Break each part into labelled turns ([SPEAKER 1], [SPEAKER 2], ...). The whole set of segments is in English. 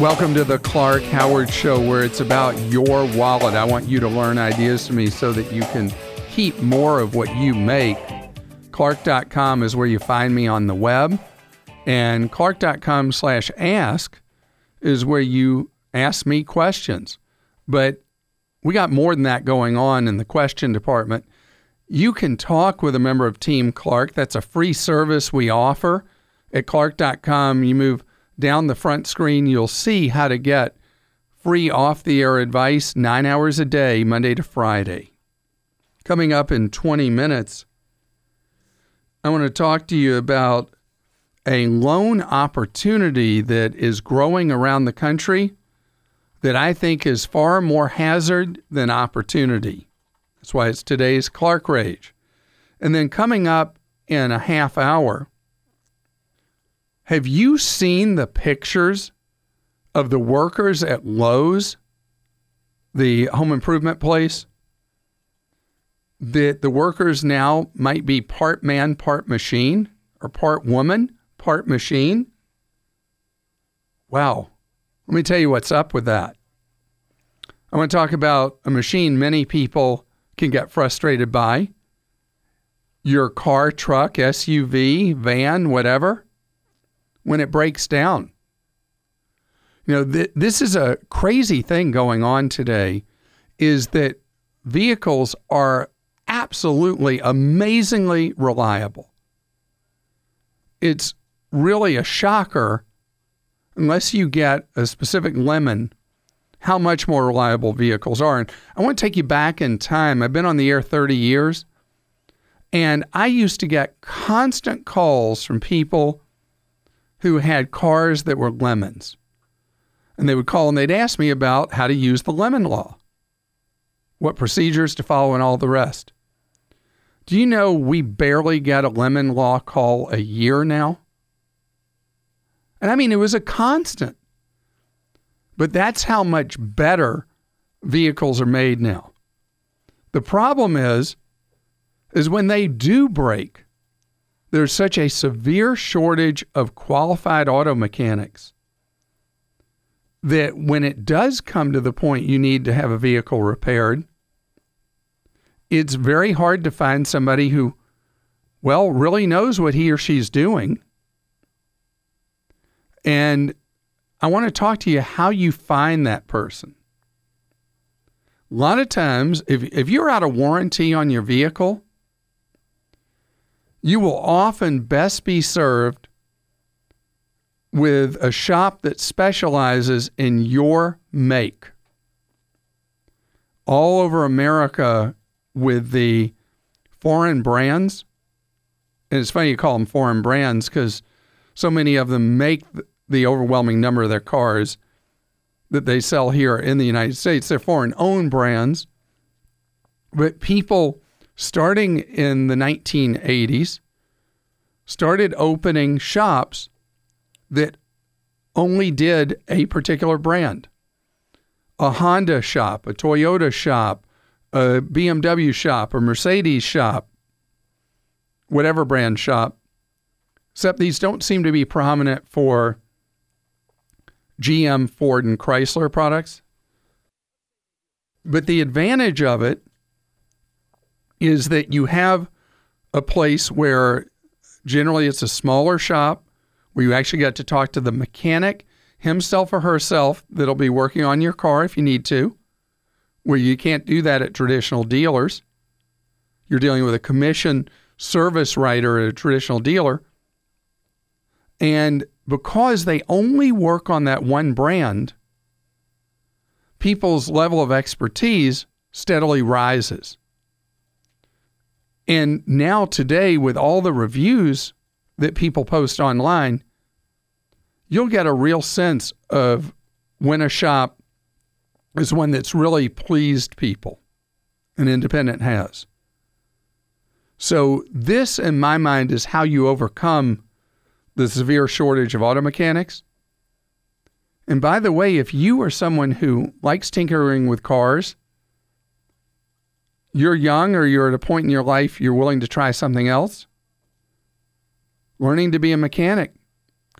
[SPEAKER 1] Welcome to the Clark Howard Show, where it's about your wallet. I want you to learn ideas from me so that you can keep more of what you make. Clark.com is where you find me on the web, and Clark.com slash ask is where you ask me questions. But we got more than that going on in the question department. You can talk with a member of Team Clark. That's a free service we offer at Clark.com. You move down the front screen, you'll see how to get free off the air advice nine hours a day, Monday to Friday. Coming up in 20 minutes, I want to talk to you about a loan opportunity that is growing around the country that I think is far more hazard than opportunity. That's why it's today's Clark Rage. And then coming up in a half hour, have you seen the pictures of the workers at Lowe's, the home improvement place? That the workers now might be part man, part machine, or part woman, part machine? Wow. Let me tell you what's up with that. I want to talk about a machine many people can get frustrated by your car, truck, SUV, van, whatever when it breaks down. You know, th- this is a crazy thing going on today is that vehicles are absolutely amazingly reliable. It's really a shocker unless you get a specific lemon how much more reliable vehicles are. And I want to take you back in time. I've been on the air 30 years and I used to get constant calls from people who had cars that were lemons. And they would call and they'd ask me about how to use the lemon law, what procedures to follow, and all the rest. Do you know we barely get a lemon law call a year now? And I mean, it was a constant. But that's how much better vehicles are made now. The problem is, is when they do break, there's such a severe shortage of qualified auto mechanics that when it does come to the point you need to have a vehicle repaired, it's very hard to find somebody who, well, really knows what he or she's doing. And I want to talk to you how you find that person. A lot of times, if, if you're out of warranty on your vehicle, you will often best be served with a shop that specializes in your make. All over America, with the foreign brands, and it's funny you call them foreign brands because so many of them make the overwhelming number of their cars that they sell here in the United States. They're foreign owned brands, but people starting in the 1980s, started opening shops that only did a particular brand a Honda shop, a Toyota shop, a BMW shop, a Mercedes shop, whatever brand shop. Except these don't seem to be prominent for GM, Ford, and Chrysler products. But the advantage of it is that you have a place where generally it's a smaller shop where you actually get to talk to the mechanic himself or herself that'll be working on your car if you need to, where you can't do that at traditional dealers. You're dealing with a commission service writer at a traditional dealer. And because they only work on that one brand, people's level of expertise steadily rises. And now, today, with all the reviews that people post online, you'll get a real sense of when a shop is one that's really pleased people, an independent has. So, this, in my mind, is how you overcome the severe shortage of auto mechanics. And by the way, if you are someone who likes tinkering with cars, you're young or you're at a point in your life you're willing to try something else, learning to be a mechanic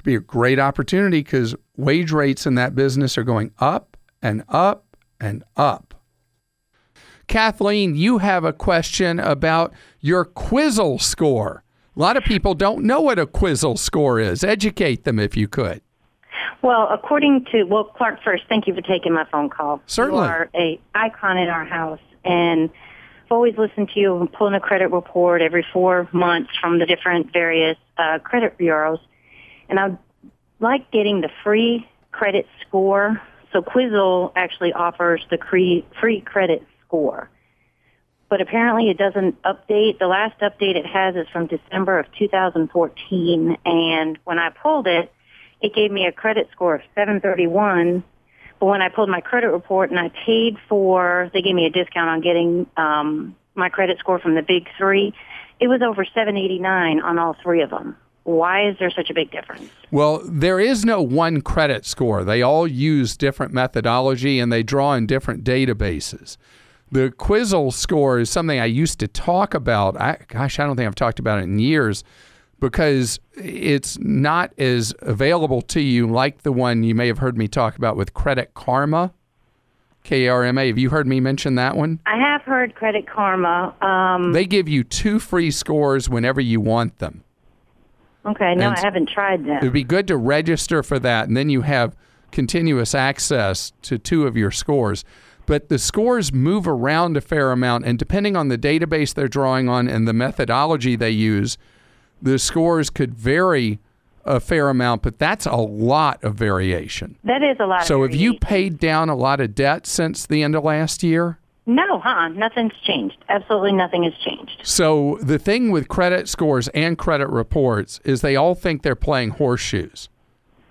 [SPEAKER 1] could be a great opportunity because wage rates in that business are going up and up and up. Kathleen, you have a question about your Quizzle score. A lot of people don't know what a Quizzle score is. Educate them if you could.
[SPEAKER 2] Well, according to well, Clark, first, thank you for taking my phone call.
[SPEAKER 1] Certainly,
[SPEAKER 2] you are a icon in our house, and always listened to you pulling a credit report every four months from the different various uh, credit bureaus, and I like getting the free credit score. So Quizzle actually offers the free credit score but apparently it doesn't update. The last update it has is from December of 2014, and when I pulled it, it gave me a credit score of 731. But when I pulled my credit report and I paid for, they gave me a discount on getting um, my credit score from the big three. It was over 789 on all three of them. Why is there such a big difference?
[SPEAKER 1] Well, there is no one credit score. They all use different methodology and they draw in different databases. The Quizzle score is something I used to talk about. I, gosh, I don't think I've talked about it in years because it's not as available to you like the one you may have heard me talk about with Credit Karma. K R M A. Have you heard me mention that one?
[SPEAKER 2] I have heard Credit Karma. Um,
[SPEAKER 1] they give you two free scores whenever you want them.
[SPEAKER 2] Okay, no, and I haven't tried that.
[SPEAKER 1] It would be good to register for that, and then you have continuous access to two of your scores but the scores move around a fair amount. And depending on the database they're drawing on and the methodology they use, the scores could vary a fair amount, but that's a lot of variation.
[SPEAKER 2] That is a lot.
[SPEAKER 1] So, have you paid down a lot of debt since the end of last year?
[SPEAKER 2] No, huh? Nothing's changed. Absolutely nothing has changed.
[SPEAKER 1] So, the thing with credit scores and credit reports is they all think they're playing horseshoes.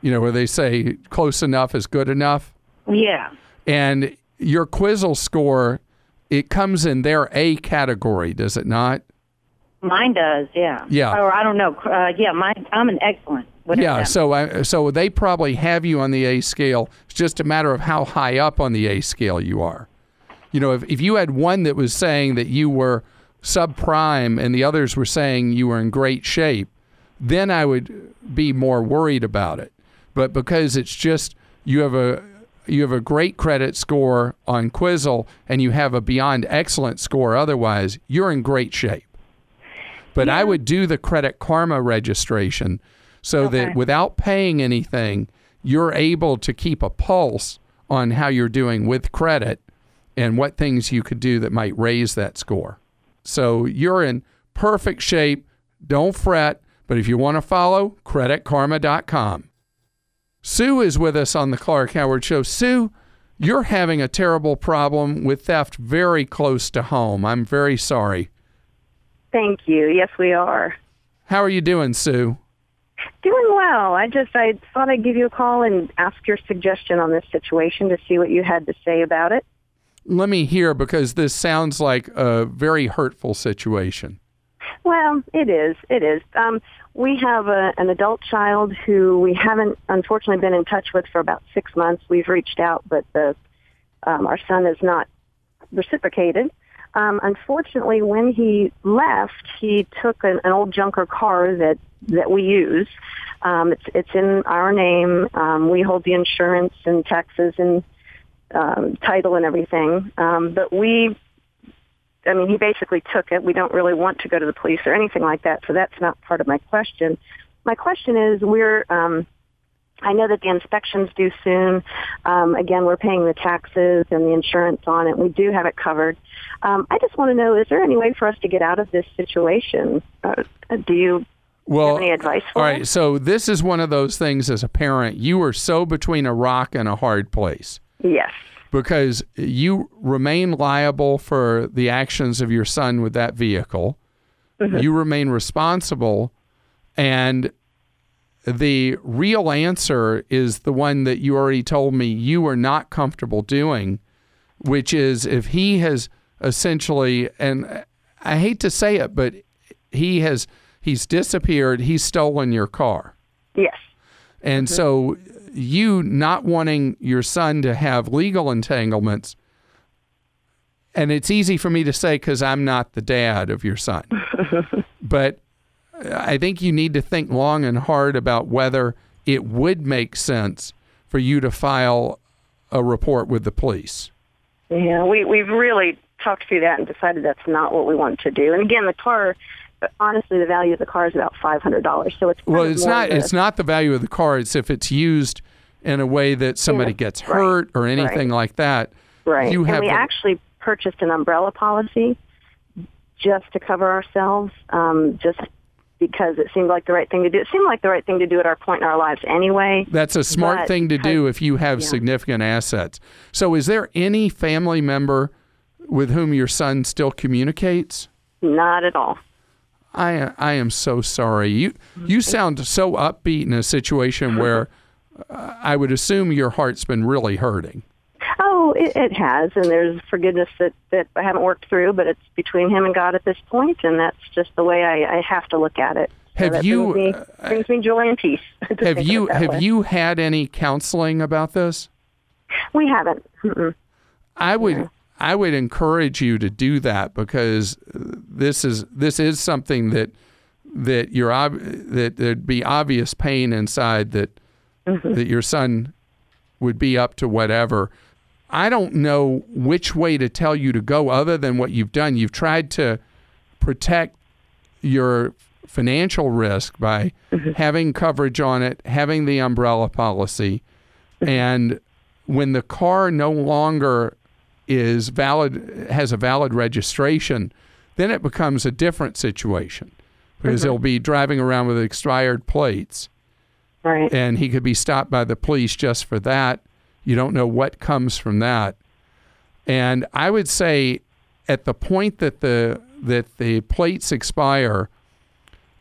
[SPEAKER 1] You know, where they say close enough is good enough.
[SPEAKER 2] Yeah.
[SPEAKER 1] And your Quizzle score, it comes in their A category, does it not?
[SPEAKER 2] Mine does, yeah.
[SPEAKER 1] Yeah.
[SPEAKER 2] Or I don't know. Uh, yeah, mine. I'm an excellent.
[SPEAKER 1] Yeah, so I, so they probably have you on the A scale. It's just a matter of how high up on the A scale you are. You know, if, if you had one that was saying that you were subprime and the others were saying you were in great shape, then I would be more worried about it. But because it's just you have a you have a great credit score on Quizzle and you have a beyond excellent score otherwise, you're in great shape. But yeah. I would do the Credit Karma registration so okay. that without paying anything, you're able to keep a pulse on how you're doing with credit and what things you could do that might raise that score. So you're in perfect shape. Don't fret. But if you want to follow, creditkarma.com. Sue is with us on the Clark Howard Show. Sue, you're having a terrible problem with theft very close to home. I'm very sorry.
[SPEAKER 3] Thank you. Yes, we are.
[SPEAKER 1] How are you doing, Sue?
[SPEAKER 3] Doing well. I just I thought I'd give you a call and ask your suggestion on this situation to see what you had to say about it.
[SPEAKER 1] Let me hear because this sounds like a very hurtful situation.
[SPEAKER 3] Well, it is. It is. Um, we have a, an adult child who we haven't, unfortunately, been in touch with for about six months. We've reached out, but the um, our son has not reciprocated. Um, unfortunately, when he left, he took an, an old junker car that that we use. Um, it's it's in our name. Um, we hold the insurance and taxes and um, title and everything. Um, but we I mean, he basically took it. We don't really want to go to the police or anything like that, so that's not part of my question. My question is, we're, um, I know that the inspections due soon. Um, again, we're paying the taxes and the insurance on it. We do have it covered. Um, I just want to know, is there any way for us to get out of this situation? Uh, do you
[SPEAKER 1] well,
[SPEAKER 3] have any advice for
[SPEAKER 1] All right,
[SPEAKER 3] us?
[SPEAKER 1] so this is one of those things as a parent, you are so between a rock and a hard place.
[SPEAKER 3] Yes
[SPEAKER 1] because you remain liable for the actions of your son with that vehicle. Mm-hmm. You remain responsible And the real answer is the one that you already told me you are not comfortable doing, which is if he has essentially, and I hate to say it, but he has he's disappeared. He's stolen your car.
[SPEAKER 3] Yes.
[SPEAKER 1] And mm-hmm. so you not wanting your son to have legal entanglements, and it's easy for me to say because I'm not the dad of your son, but I think you need to think long and hard about whether it would make sense for you to file a report with the police.
[SPEAKER 3] Yeah, we we've really talked through that and decided that's not what we want to do. And again, the car, honestly, the value of the car is about five hundred dollars. So it's
[SPEAKER 1] Well, it's not
[SPEAKER 3] the-
[SPEAKER 1] it's not the value of the car, it's if it's used in a way that somebody
[SPEAKER 3] Yeah,
[SPEAKER 1] gets
[SPEAKER 3] right,
[SPEAKER 1] hurt or anything like that.
[SPEAKER 3] right.
[SPEAKER 1] You have
[SPEAKER 3] and we
[SPEAKER 1] the-
[SPEAKER 3] actually purchased an umbrella policy just to cover ourselves, um, just because it seemed like the right thing to do. It seemed like the right thing to do at our point in our lives anyway.
[SPEAKER 1] That's a smart
[SPEAKER 3] But
[SPEAKER 1] thing to do if you have
[SPEAKER 3] yeah.
[SPEAKER 1] significant assets. So, is there any family member with whom your son still communicates?
[SPEAKER 3] Not at all.
[SPEAKER 1] I I am so sorry. You you sound so upbeat in a situation where uh, I would assume your heart's been really hurting.
[SPEAKER 3] Oh, it, it has, and there's forgiveness that that I haven't worked through, but it's between him and God at this point, and that's just the way I, I have to look at it. So
[SPEAKER 1] Have you,
[SPEAKER 3] brings me,
[SPEAKER 1] uh,
[SPEAKER 3] brings me joy and peace?
[SPEAKER 1] Have you have
[SPEAKER 3] way.
[SPEAKER 1] you had any counseling about this?
[SPEAKER 3] We haven't. Mm-mm.
[SPEAKER 1] I would I would encourage you to do that because this is this is something that that you're ob- that there'd be obvious pain inside that that your son would be up to whatever. I don't know which way to tell you to go other than what you've done. You've tried to protect your financial risk by mm-hmm. having coverage on it, having the umbrella policy, mm-hmm. and when the car no longer is valid has a valid registration, then it becomes a different situation because mm-hmm. he'll be driving around with expired plates
[SPEAKER 3] Right.
[SPEAKER 1] and he could be stopped by the police just for that. You don't know what comes from that. And I would say at the point that the that the plates expire,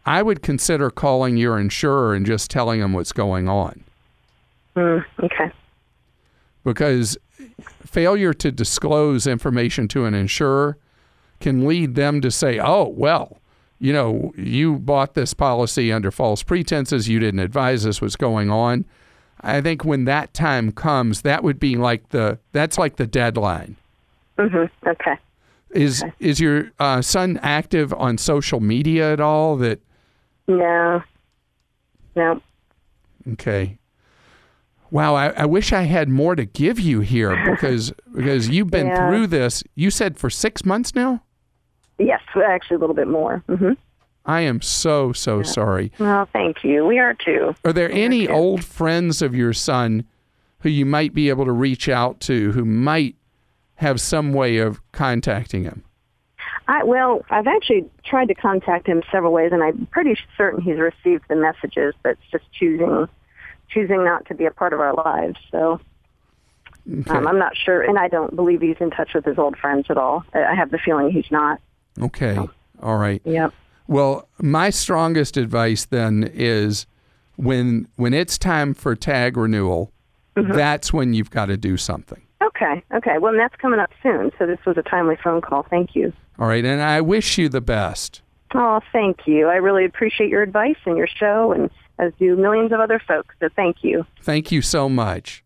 [SPEAKER 1] I would consider calling your insurer and just telling them what's going on
[SPEAKER 3] Mm, okay.
[SPEAKER 1] because failure to disclose information to an insurer can lead them to say, "Oh, well, you know, you bought this policy under false pretenses. You didn't advise us what's going on." I think when that time comes, that would be like the that's like the deadline.
[SPEAKER 3] hmm Okay.
[SPEAKER 1] Is is your uh, son active on social media at all? That
[SPEAKER 3] No. No.
[SPEAKER 1] okay. Wow, I, I wish I had more to give you here because because you've been
[SPEAKER 3] Yeah.
[SPEAKER 1] through this. You said for six months now.
[SPEAKER 3] Yes, actually a little bit more. hmm
[SPEAKER 1] I am so so sorry.
[SPEAKER 3] Well, thank you. We are too.
[SPEAKER 1] Are there any
[SPEAKER 3] too.
[SPEAKER 1] old friends of your son who you might be able to reach out to who might have some way of contacting him?
[SPEAKER 3] I, well, I've actually tried to contact him several ways, and I'm pretty certain he's received the messages, but it's just choosing choosing not to be a part of our lives. So
[SPEAKER 1] Okay.
[SPEAKER 3] um, I'm not sure, and I don't believe he's in touch with his old friends at all. I I have the feeling he's not.
[SPEAKER 1] okay. All right.
[SPEAKER 3] Yep.
[SPEAKER 1] Well, my strongest advice then is when when it's time for tag renewal, mm-hmm. that's when you've got to do something.
[SPEAKER 3] Okay. Okay. Well, and that's coming up soon, so this was a timely phone call. Thank you.
[SPEAKER 1] All right, and I wish you the best.
[SPEAKER 3] Oh, thank you. I really appreciate your advice and your show, and as do millions of other folks. So thank you.
[SPEAKER 1] Thank you so much.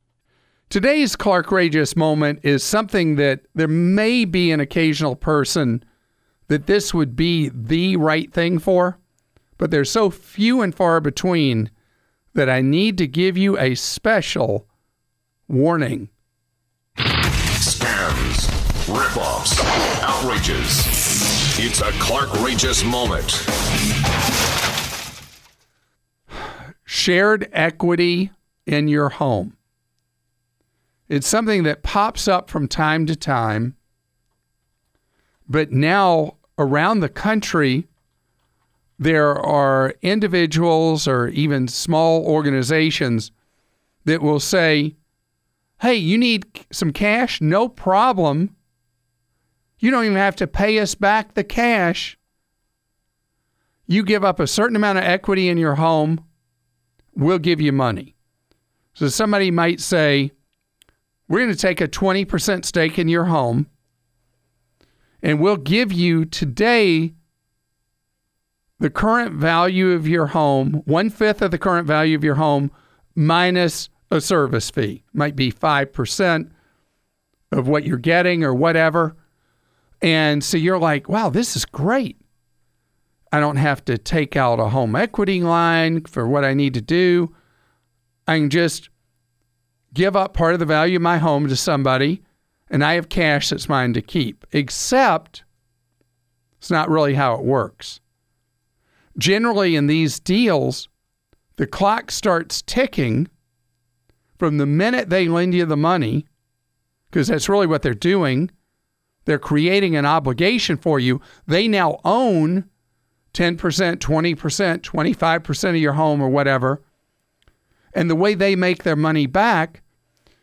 [SPEAKER 1] Today's Clark Rageous moment is something that there may be an occasional person that this would be the right thing for, but they're so few and far between that I need to give you a special warning.
[SPEAKER 4] Scams, ripoffs, outrages. It's a Clark Rageous moment.
[SPEAKER 1] shared equity in your home. It's something that pops up from time to time, but now around the country, there are individuals or even small organizations that will say, Hey, you need some cash? No problem. You don't even have to pay us back the cash. you give up a certain amount of equity in your home, we'll give you money. So somebody might say, we're going to take a 20% stake in your home and we'll give you today the current value of your home, one fifth of the current value of your home minus a service fee. Might be 5% of what you're getting or whatever. And so you're like, wow, this is great. I don't have to take out a home equity line for what I need to do. I can just give up part of the value of my home to somebody, and I have cash that's mine to keep. Except it's not really how it works. Generally, in these deals, the clock starts ticking from the minute they lend you the money, because that's really what they're doing. They're creating an obligation for you. They now own 10%, 20%, 25% of your home or whatever. And the way they make their money back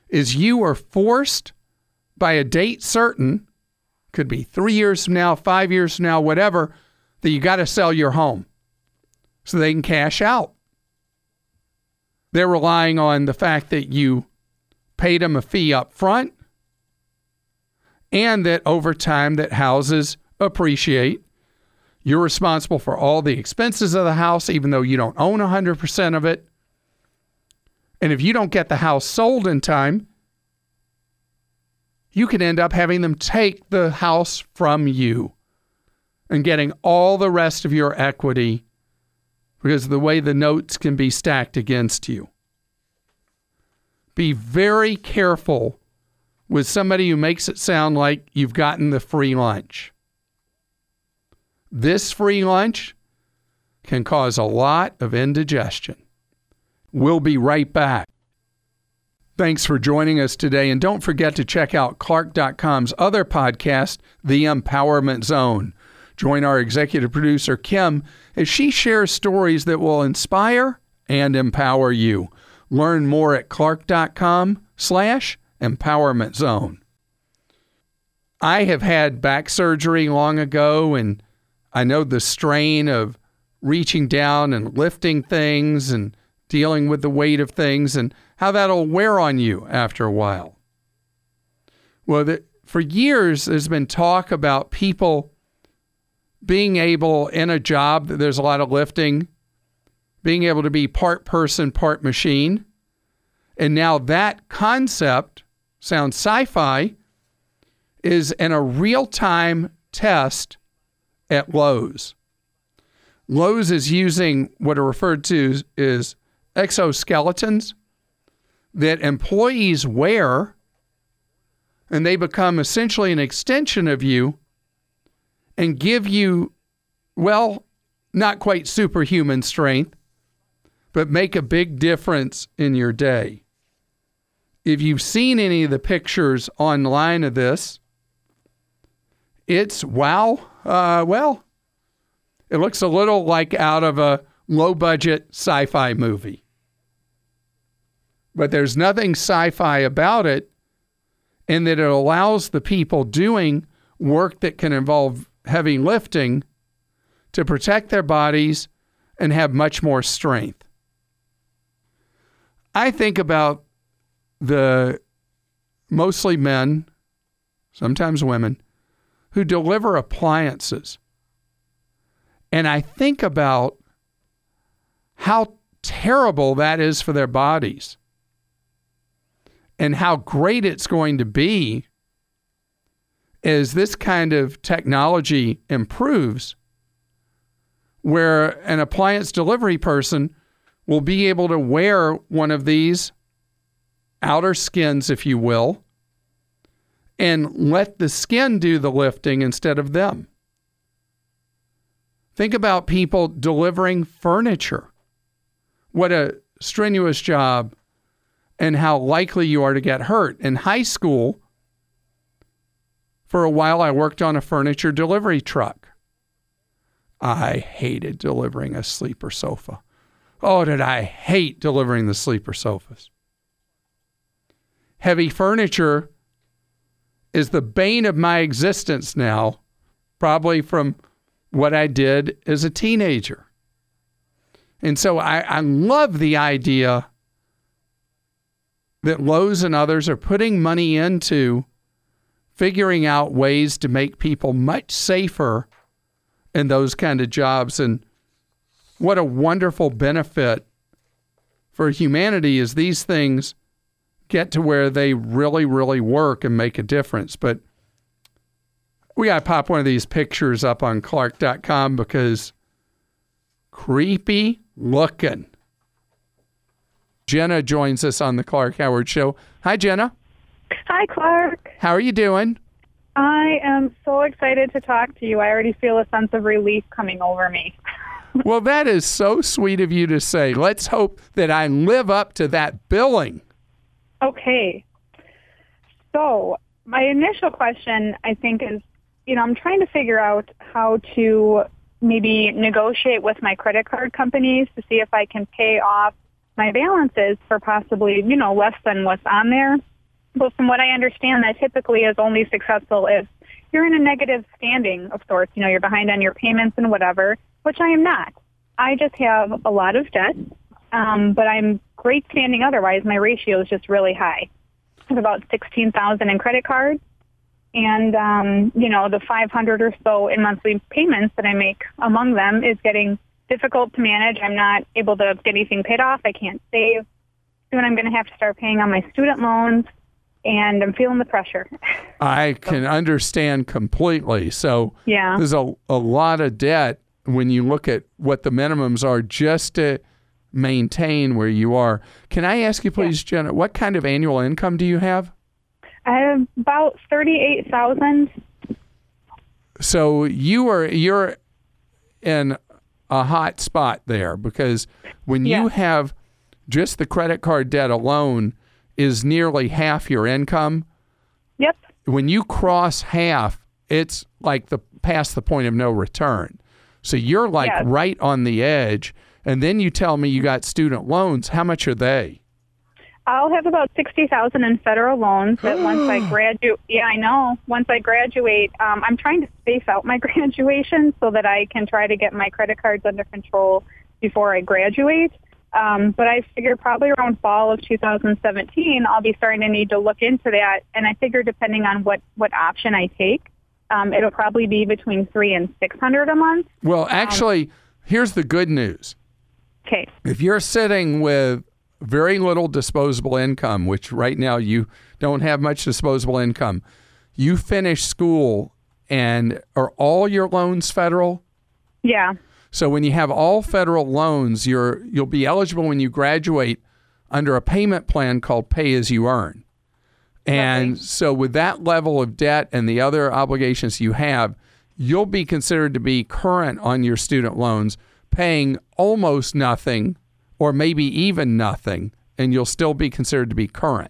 [SPEAKER 1] is you are forced by a date certain, could be three years from now, five years from now, whatever, that you got to sell your home so they can cash out. They're relying on the fact that you paid them a fee up front and that over time that houses appreciate. You're responsible for all the expenses of the house, even though you don't own 100% of it. And if you don't get the house sold in time, you could end up having them take the house from you and getting all the rest of your equity because of the way the notes can be stacked against you. Be very careful with somebody who makes it sound like you've gotten the free lunch. This free lunch can cause a lot of indigestion. We'll be right back. Thanks for joining us today. And don't forget to check out Clark.com's other podcast, The Empowerment Zone. Join our executive producer, Kim, as she shares stories that will inspire and empower you. Learn more at Clark.com slash empowerment zone. I have had back surgery long ago, and I know the strain of reaching down and lifting things and dealing with the weight of things and how that'll wear on you after a while. Well, the, for years, there's been talk about people being able in a job that there's a lot of lifting, being able to be part person, part machine. And now that concept sounds sci fi is in a real time test at Lowe's. Lowe's is using what are referred to as exoskeletons that employees wear, and they become essentially an extension of you and give you, well, not quite superhuman strength, but make a big difference in your day. If you've seen any of the pictures online of this, it's wow. Uh, well, it looks a little like out of a low budget sci fi movie. But there's nothing sci fi about it in that it allows the people doing work that can involve heavy lifting to protect their bodies and have much more strength. I think about the mostly men, sometimes women, who deliver appliances. And I think about how terrible that is for their bodies and how great it's going to be as this kind of technology improves, where an appliance delivery person will be able to wear one of these outer skins, if you will, and let the skin do the lifting instead of them. Think about people delivering furniture. What a strenuous job and how likely you are to get hurt. In high school, for a while, I worked on a furniture delivery truck. I hated delivering a sleeper sofa. Oh, did I hate delivering the sleeper sofas? Heavy furniture is the bane of my existence now, probably from what I did as a teenager. And so I, I love the idea that Lowe's and others are putting money into figuring out ways to make people much safer in those kind of jobs. And what a wonderful benefit for humanity is these things get to where they really, really work and make a difference. But we got to pop one of these pictures up on Clark.com because creepy looking. Jenna joins us on the Clark Howard Show. Hi, Jenna.
[SPEAKER 5] Hi, Clark.
[SPEAKER 1] How are you doing?
[SPEAKER 5] I am so excited to talk to you. I already feel a sense of relief coming over me.
[SPEAKER 1] well, that is so sweet of you to say. Let's hope that I live up to that billing.
[SPEAKER 5] Okay. So, my initial question, I think, is you know, I'm trying to figure out how to maybe negotiate with my credit card companies to see if I can pay off my balances for possibly, you know, less than what's on there. But from what I understand, that typically is only successful if you're in a negative standing of sorts. You know, you're behind on your payments and whatever, which I am not. I just have a lot of debt, um, but I'm great standing otherwise. My ratio is just really high. I have about 16000 in credit cards and um, you know the 500 or so in monthly payments that I make among them is getting difficult to manage. I'm not able to get anything paid off. I can't save. Soon I'm going to have to start paying on my student loans, and I'm feeling the pressure.
[SPEAKER 1] I can understand completely. So
[SPEAKER 5] yeah,
[SPEAKER 1] there's a a lot of debt when you look at what the minimums are just to maintain where you are. Can I ask you, please, yeah. Jenna, what kind of annual income do you have?
[SPEAKER 5] I have about thirty-eight thousand.
[SPEAKER 1] So you are you're in a hot spot there because when you have just the credit card debt alone is nearly half your income.
[SPEAKER 5] Yep.
[SPEAKER 1] When you cross half, it's like the past the point of no return. So you're like yes. right on the edge. And then you tell me you got student loans. How much are they?
[SPEAKER 5] I'll have about sixty thousand in federal loans that once I graduate. Yeah, I know. Once I graduate, um, I'm trying to space out my graduation so that I can try to get my credit cards under control before I graduate. Um, but I figure probably around fall of 2017, I'll be starting to need to look into that. And I figure depending on what what option I take, um, it'll probably be between three and six hundred a month.
[SPEAKER 1] Well, actually, here's the good news.
[SPEAKER 5] Okay.
[SPEAKER 1] If you're sitting with very little disposable income, which right now you don't have much disposable income. You finish school and are all your loans federal?
[SPEAKER 5] Yeah.
[SPEAKER 1] So when you have all federal loans, you're you'll be eligible when you graduate under a payment plan called pay as you earn. And so with that level of debt and the other obligations you have, you'll be considered to be current on your student loans, paying almost nothing or maybe even nothing, and you'll still be considered to be current.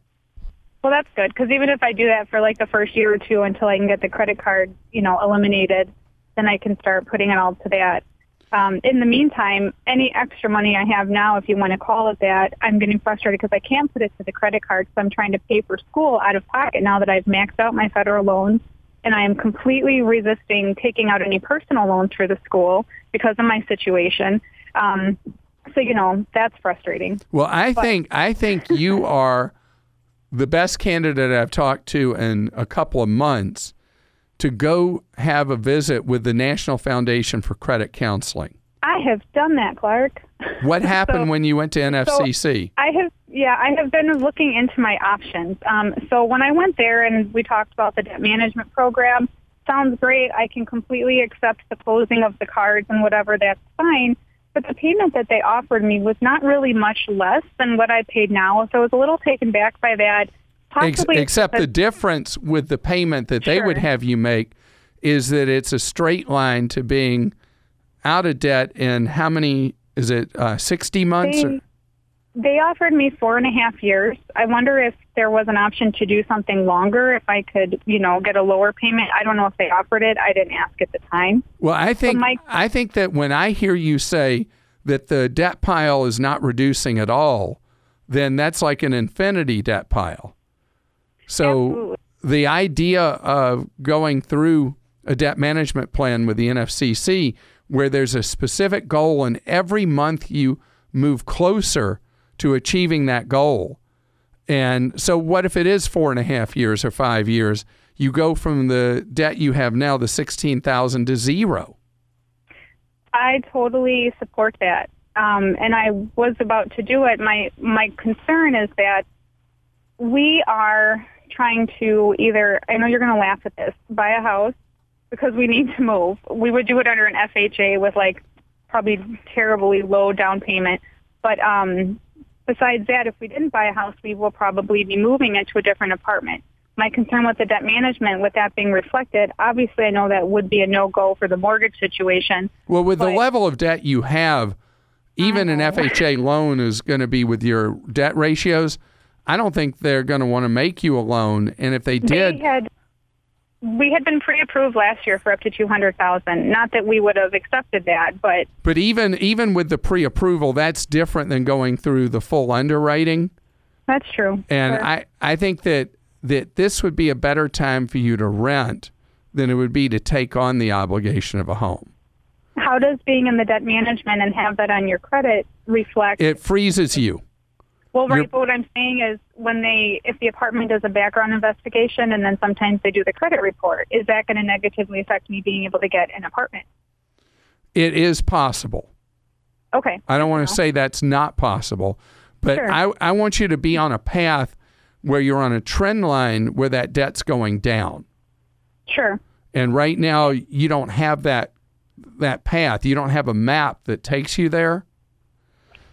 [SPEAKER 5] Well, that's good because even if I do that for like the first year or two until I can get the credit card, you know, eliminated, then I can start putting it all to that. Um, in the meantime, any extra money I have now, if you want to call it that, I'm getting frustrated because I can't put it to the credit card, so I'm trying to pay for school out of pocket now that I've maxed out my federal loans, and I am completely resisting taking out any personal loans for the school because of my situation. Um, so you know that's frustrating.
[SPEAKER 1] Well, I but. think I think you are the best candidate I've talked to in a couple of months to go have a visit with the National Foundation for Credit Counseling.
[SPEAKER 5] I have done that, Clark.
[SPEAKER 1] What happened so, when you went to NFCC?
[SPEAKER 5] So I have, yeah, I have been looking into my options. Um, so when I went there and we talked about the debt management program, sounds great. I can completely accept the closing of the cards and whatever. That's fine. But the payment that they offered me was not really much less than what I paid now. So I was a little taken back by that.
[SPEAKER 1] Possibly Except the difference with the payment that they would have you make is that it's a straight line to being out of debt in how many is it uh, 60 months
[SPEAKER 5] they, they offered me four and a half years. I wonder if there was an option to do something longer, if I could, you know, get a lower payment. I don't know if they offered it. I didn't ask at the time.
[SPEAKER 1] Well, I think my, I think that when I hear you say that the debt pile is not reducing at all, then that's like an infinity debt pile. So
[SPEAKER 5] absolutely.
[SPEAKER 1] the idea of going through a debt management plan with the NFCC where there's a specific goal, and every month you move closer to achieving that goal. And so, what if it is four and a half years or five years? You go from the debt you have now, the sixteen thousand, to zero.
[SPEAKER 5] I totally support that, um, and I was about to do it. My my concern is that we are trying to either. I know you're going to laugh at this. Buy a house because we need to move. We would do it under an FHA with like probably terribly low down payment, but um, besides that, if we didn't buy a house, we will probably be moving into a different apartment. My concern with the debt management, with that being reflected, obviously I know that would be a no-go for the mortgage situation.
[SPEAKER 1] Well, with the level of debt you have, even an FHA loan is going to be with your debt ratios. I don't think they're going to want to make you a loan. And if they did,
[SPEAKER 5] We had we had been pre-approved last year for up to two hundred thousand. Not that we would have accepted that, but
[SPEAKER 1] but even even with the pre-approval, that's different than going through the full underwriting.
[SPEAKER 5] that's true.
[SPEAKER 1] And
[SPEAKER 5] Sure.
[SPEAKER 1] I, I think that that this would be a better time for you to rent than it would be to take on the obligation of a home.
[SPEAKER 5] how does being in the debt management and have that on your credit reflect?
[SPEAKER 1] It freezes you.
[SPEAKER 5] Well,
[SPEAKER 1] you're-
[SPEAKER 5] right. But what I'm saying is, when they, if the apartment does a background investigation and then sometimes they do the credit report, is that going to negatively affect me being able to get an apartment?
[SPEAKER 1] It is possible.
[SPEAKER 5] Okay.
[SPEAKER 1] I don't want to say that's not possible, but
[SPEAKER 5] Sure.
[SPEAKER 1] I, I want you to be on a path where you're on a trend line where that debt's going down.
[SPEAKER 5] Sure.
[SPEAKER 1] And right now you don't have that that path. You don't have a map that takes you there.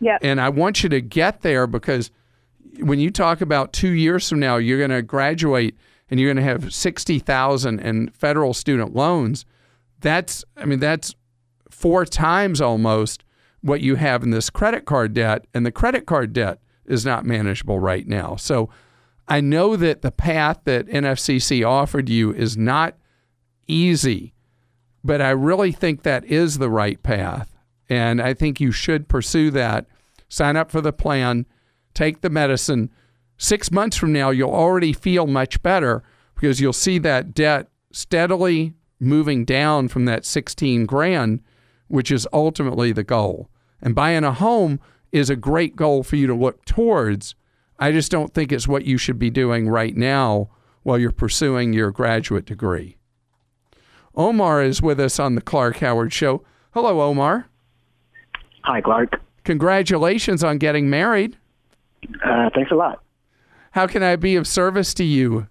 [SPEAKER 5] Yeah.
[SPEAKER 1] And I want you to get there because when you talk about 2 years from now you're going to graduate and you're going to have 60,000 in federal student loans. That's I mean that's four times almost what you have in this credit card debt, and the credit card debt is not manageable right now. So I know that the path that NFCC offered you is not easy, but I really think that is the right path. And I think you should pursue that. Sign up for the plan, take the medicine. Six months from now, you'll already feel much better because you'll see that debt steadily moving down from that 16 grand, which is ultimately the goal. And buying a home is a great goal for you to look towards. I just don't think it's what you should be doing right now while you're pursuing your graduate degree. Omar is with us on the Clark Howard Show. Hello, Omar.
[SPEAKER 6] Hi, Clark.
[SPEAKER 1] Congratulations on getting married.
[SPEAKER 6] Uh, thanks a lot.
[SPEAKER 1] How can I be of service to you?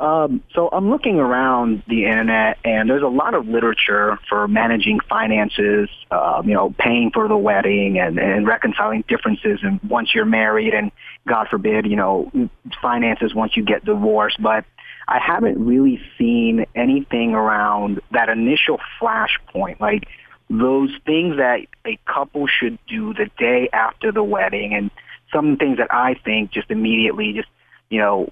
[SPEAKER 6] Um, so I'm looking around the internet, and there's a lot of literature for managing finances. Um, you know, paying for the wedding and, and reconciling differences, and once you're married, and God forbid, you know, finances once you get divorced. But I haven't really seen anything around that initial flashpoint, like those things that a couple should do the day after the wedding, and some things that I think just immediately just you know,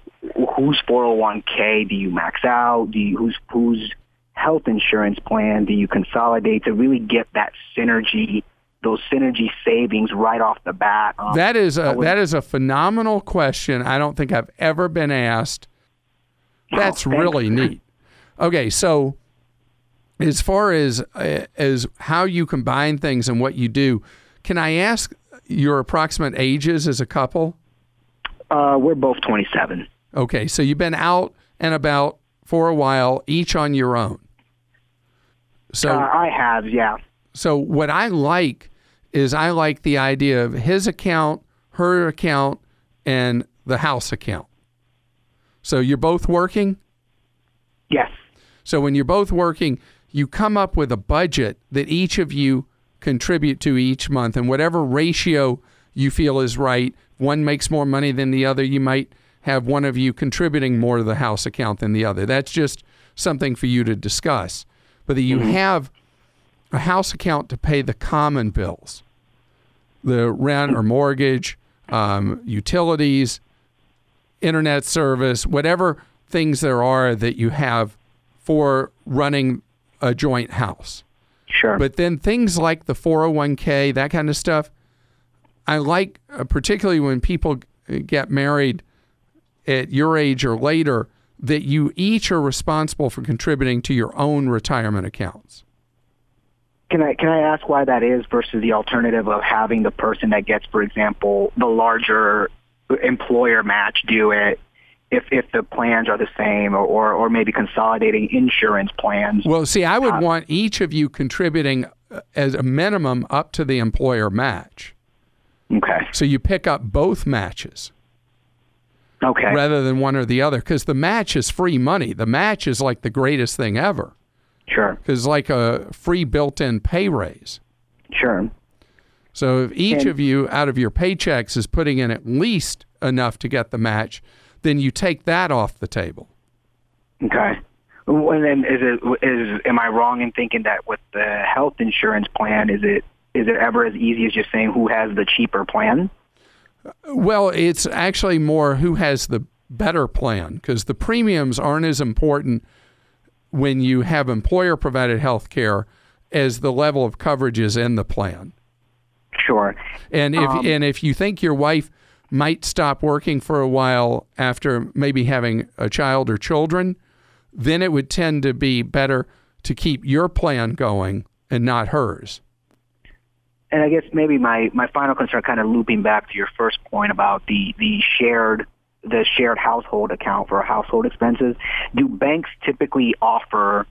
[SPEAKER 6] whose 401k do you max out? Do you, whose, whose health insurance plan do you consolidate to really get that synergy, those synergy savings right off the bat? Um,
[SPEAKER 1] That is a
[SPEAKER 6] would-
[SPEAKER 1] that is a phenomenal question. I don't think I've ever been asked. That's
[SPEAKER 6] thanks.
[SPEAKER 1] really neat. Okay, so as far as uh, as how you combine things and what you do, can I ask your approximate ages as a couple?
[SPEAKER 6] uh, we're both 27.
[SPEAKER 1] Okay, so you've been out and about for a while, each on your own. So
[SPEAKER 6] uh, I have, yeah.
[SPEAKER 1] So what I like is I like the idea of his account, her account, and the house account. So you're both working.
[SPEAKER 6] Yes.
[SPEAKER 1] So when you're both working, you come up with a budget that each of you contribute to each month, and whatever ratio you feel is right. One makes more money than the other. You might have one of you contributing more to the house account than the other. That's just something for you to discuss. But that you have a house account to pay the common bills, the rent or mortgage, um, utilities, internet service, whatever things there are that you have for running a joint house.
[SPEAKER 6] Sure.
[SPEAKER 1] But then things like the 401k, that kind of stuff, I like, uh, particularly when people get married at your age or later, that you each are responsible for contributing to your own retirement accounts.
[SPEAKER 6] Can I can I ask why that is versus the alternative of having the person that gets, for example, the larger employer match do it if if the plans are the same or or, or maybe consolidating insurance plans?
[SPEAKER 1] Well, see, I would uh, want each of you contributing uh, as a minimum up to the employer match.
[SPEAKER 6] Okay.
[SPEAKER 1] So you pick up both matches.
[SPEAKER 6] Okay.
[SPEAKER 1] Rather than one or the other, because the match is free money. The match is like the greatest thing ever.
[SPEAKER 6] Sure.
[SPEAKER 1] Because like a free built-in pay raise.
[SPEAKER 6] Sure.
[SPEAKER 1] So if each and, of you out of your paychecks is putting in at least enough to get the match, then you take that off the table.
[SPEAKER 6] Okay. And then is it is am I wrong in thinking that with the health insurance plan is it is it ever as easy as just saying who has the cheaper plan?
[SPEAKER 1] Well, it's actually more who has the better plan because the premiums aren't as important when you have employer provided health care as the level of coverage is in the plan.
[SPEAKER 6] Sure.
[SPEAKER 1] And if um, and if you think your wife might stop working for a while after maybe having a child or children, then it would tend to be better to keep your plan going and not hers
[SPEAKER 6] and I guess maybe my, my final concern, kind of looping back to your first point about the, the shared the shared household account for household expenses. Do banks typically offer,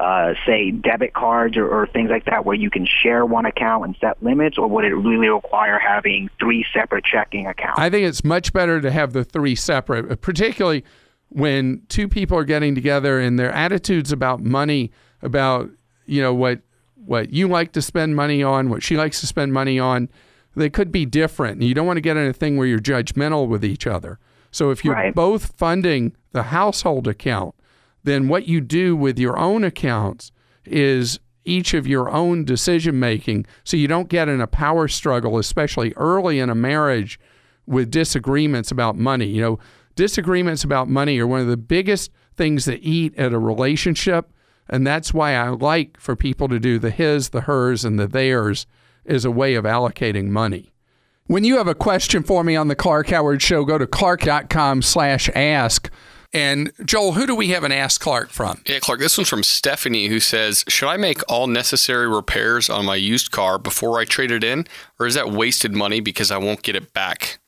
[SPEAKER 6] uh, say, debit cards or, or things like that, where you can share one account and set limits, or would it really require having three separate checking accounts?
[SPEAKER 1] I think it's much better to have the three separate, particularly when two people are getting together and their attitudes about money, about you know what what you like to spend money on, what she likes to spend money on, they could be different. You don't want to get in a thing where you're judgmental with each other. So if you're
[SPEAKER 6] right.
[SPEAKER 1] both funding the household account, then what you do with your own accounts is each of your own decision making so you don't get in a power struggle, especially early in a marriage with disagreements about money. You know, disagreements about money are one of the biggest things that eat at a relationship and that's why I like for people to do the his, the hers, and the theirs as a way of allocating money. When you have a question for me on the Clark Howard Show, go to clark.com slash ask. And Joel, who do we have an Ask Clark from?
[SPEAKER 7] Yeah, Clark, this one's from Stephanie who says, Should I make all necessary repairs on my used car before I trade it in? Or is that wasted money because I won't get it back?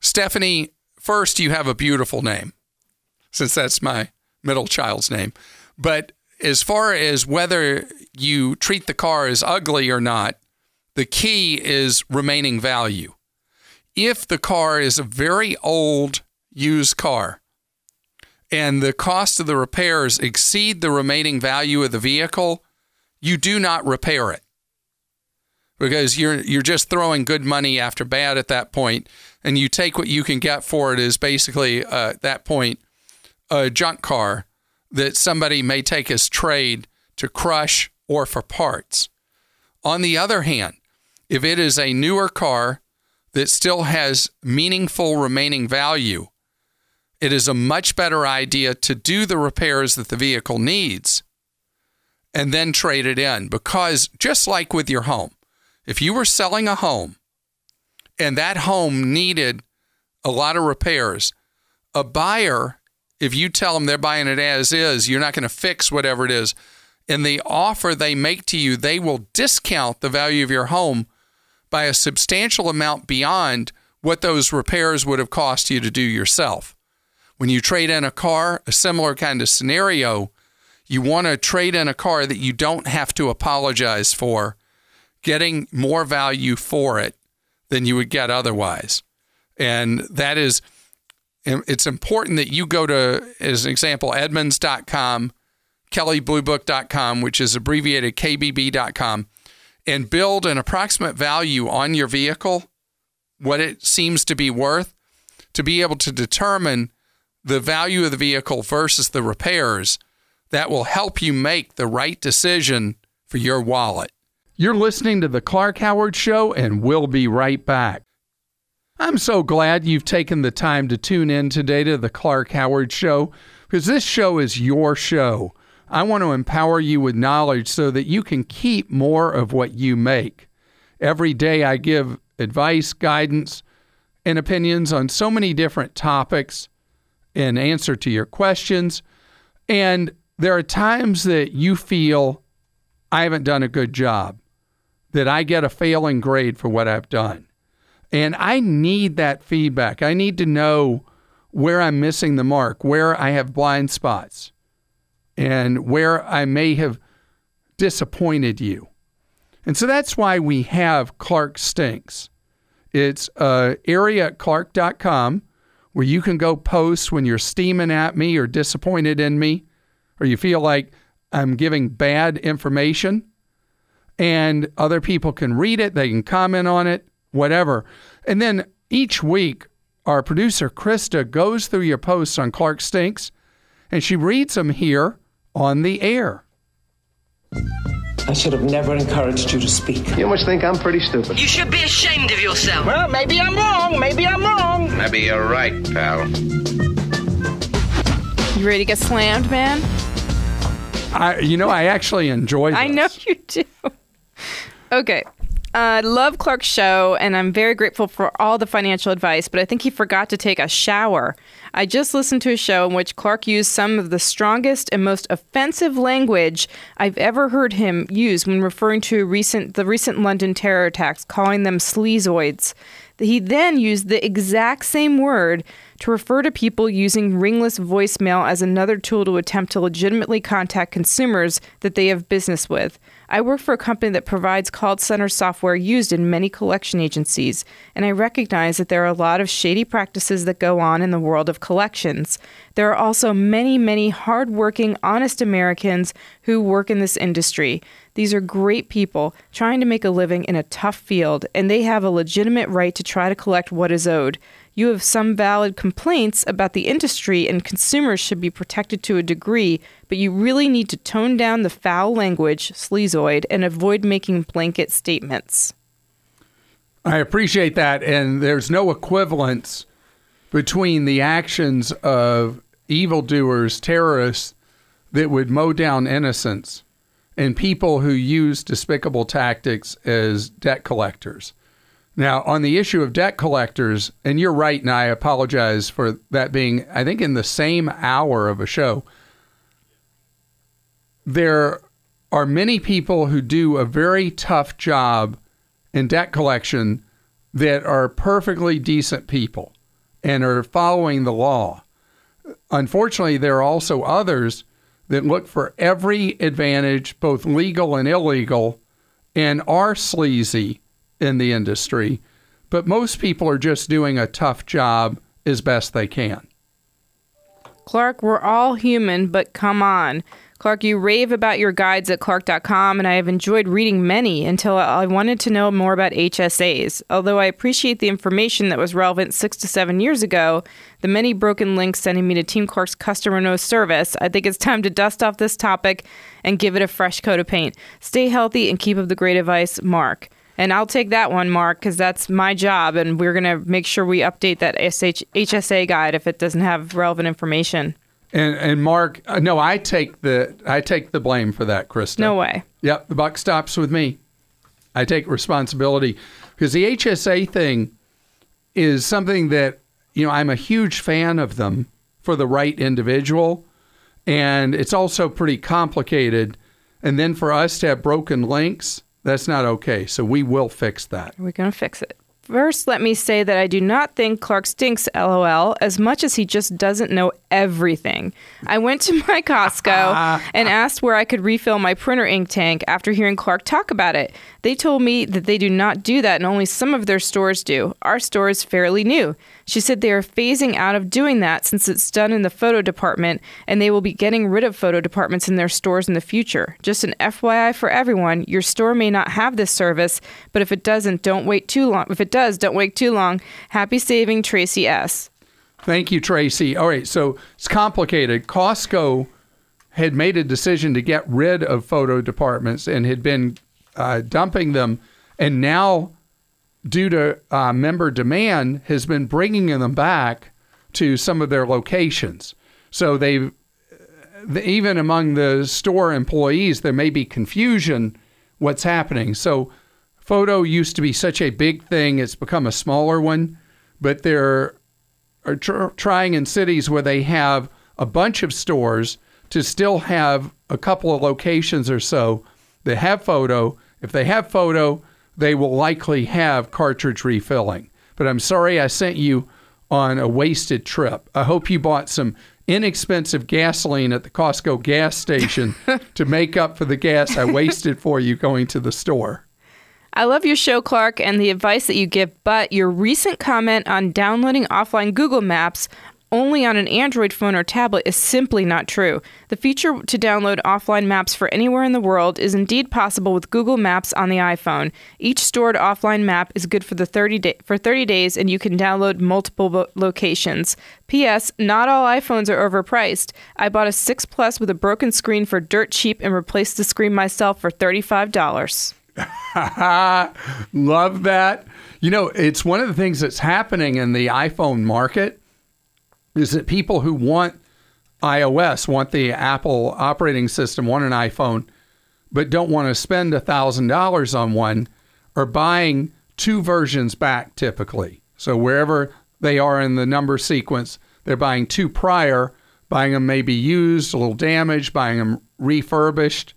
[SPEAKER 1] Stephanie, first, you have a beautiful name, since that's my middle child's name. But as far as whether you treat the car as ugly or not, the key is remaining value. If the car is a very old used car and the cost of the repairs exceed the remaining value of the vehicle, you do not repair it because you're you're just throwing good money after bad at that point, and you take what you can get for it is basically uh, at that point a junk car that somebody may take as trade to crush or for parts. On the other hand, if it is a newer car that still has meaningful remaining value, it is a much better idea to do the repairs that the vehicle needs and then trade it in. Because just like with your home, if you were selling a home and that home needed a lot of repairs, a buyer if you tell them they're buying it as is, you're not going to fix whatever it is. In the offer they make to you, they will discount the value of your home by a substantial amount beyond what those repairs would have cost you to do yourself. When you trade in a car, a similar kind of scenario, you want to trade in a car that you don't have to apologize for, getting more value for it than you would get otherwise. And that is it's important that you go to, as an example, Edmunds.com, kelleybluebook.com, which is abbreviated KBB.com, and build an approximate value on your vehicle, what it seems to be worth, to be able to determine the value of the vehicle versus the repairs. That will help you make the right decision for your wallet. You're listening to The Clark Howard Show, and we'll be right back. I'm so glad you've taken the time to tune in today to the Clark Howard Show because this show is your show. I want to empower you with knowledge so that you can keep more of what you make. Every day I give advice, guidance, and opinions on so many different topics. And answer to your questions. And there are times that you feel I haven't done a good job, that I get a failing grade for what I've done. And I need that feedback. I need to know where I'm missing the mark, where I have blind spots, and where I may have disappointed you. And so that's why we have Clark Stinks. It's uh, area at clark.com where you can go post when you're steaming at me or disappointed in me, or you feel like I'm giving bad information. And other people can read it, they can comment on it, whatever. And then each week, our producer, Krista, goes through your posts on Clark Stinks and she reads them here on the air.
[SPEAKER 8] I should have never encouraged you to speak.
[SPEAKER 9] You must think I'm pretty stupid.
[SPEAKER 10] You should be ashamed of yourself.
[SPEAKER 8] Well, maybe I'm wrong. Maybe I'm wrong.
[SPEAKER 9] Maybe you're right, pal.
[SPEAKER 11] You ready to get slammed, man?
[SPEAKER 1] I, you know, I actually enjoy this.
[SPEAKER 11] I know you do. Okay. I uh, love Clark's show, and I'm very grateful for all the financial advice, but I think he forgot to take a shower. I just listened to a show in which Clark used some of the strongest and most offensive language I've ever heard him use when referring to recent the recent London terror attacks, calling them sleazoids. He then used the exact same word to refer to people using ringless voicemail as another tool to attempt to legitimately contact consumers that they have business with. I work for a company that provides call center software used in many collection agencies, and I recognize that there are a lot of shady practices that go on in the world of collections. There are also many, many hardworking, honest Americans who work in this industry. These are great people trying to make a living in a tough field, and they have a legitimate right to try to collect what is owed you have some valid complaints about the industry and consumers should be protected to a degree, but you really need to tone down the foul language, sleazoid, and avoid making blanket statements.
[SPEAKER 1] I appreciate that. And there's no equivalence between the actions of evildoers, terrorists that would mow down innocents, and people who use despicable tactics as debt collectors. Now, on the issue of debt collectors, and you're right, and I apologize for that being, I think, in the same hour of a show, there are many people who do a very tough job in debt collection that are perfectly decent people and are following the law. Unfortunately, there are also others that look for every advantage, both legal and illegal, and are sleazy in the industry, but most people are just doing a tough job as best they can.
[SPEAKER 11] Clark, we're all human, but come on. Clark, you rave about your guides at clark.com, and I have enjoyed reading many until I wanted to know more about HSAs. Although I appreciate the information that was relevant six to seven years ago, the many broken links sending me to Team Clark's customer no service, I think it's time to dust off this topic and give it a fresh coat of paint. Stay healthy and keep up the great advice, Mark. And I'll take that one, Mark, because that's my job. And we're going to make sure we update that SH- HSA guide if it doesn't have relevant information.
[SPEAKER 1] And, and Mark, uh, no, I take the I take the blame for that, Krista.
[SPEAKER 11] No way.
[SPEAKER 1] Yep, the buck stops with me. I take responsibility because the HSA thing is something that you know I'm a huge fan of them for the right individual, and it's also pretty complicated. And then for us to have broken links, that's not okay. So we will fix that.
[SPEAKER 11] We're going to fix it. First, let me say that I do not think Clark stinks, lol, as much as he just doesn't know everything. I went to my Costco ah. and asked where I could refill my printer ink tank after hearing Clark talk about it. They told me that they do not do that and only some of their stores do. Our store is fairly new. She said they are phasing out of doing that since it's done in the photo department and they will be getting rid of photo departments in their stores in the future. Just an FYI for everyone, your store may not have this service, but if it doesn't, don't wait too long. If it does, don't wait too long. Happy saving, Tracy S.
[SPEAKER 1] Thank you, Tracy. All right, so it's complicated. Costco had made a decision to get rid of photo departments and had been uh, dumping them, and now due to uh, member demand, has been bringing them back to some of their locations. So they've even among the store employees, there may be confusion what's happening. So photo used to be such a big thing; it's become a smaller one, but there are tr- trying in cities where they have a bunch of stores to still have a couple of locations or so that have photo. If they have photo, they will likely have cartridge refilling. But I'm sorry I sent you on a wasted trip. I hope you bought some inexpensive gasoline at the Costco gas station to make up for the gas I wasted for you going to the store.
[SPEAKER 11] I love your show, Clark, and the advice that you give, but your recent comment on downloading offline Google Maps only on an Android phone or tablet is simply not true. The feature to download offline maps for anywhere in the world is indeed possible with Google Maps on the iPhone. Each stored offline map is good for the 30 day- for 30 days and you can download multiple bo- locations. PS, not all iPhones are overpriced. I bought a 6 Plus with a broken screen for dirt cheap and replaced the screen myself for $35.
[SPEAKER 1] Love that. You know, it's one of the things that's happening in the iPhone market is that people who want iOS, want the Apple operating system, want an iPhone, but don't want to spend $1,000 on one, are buying two versions back typically. So wherever they are in the number sequence, they're buying two prior, buying them maybe used, a little damaged, buying them refurbished,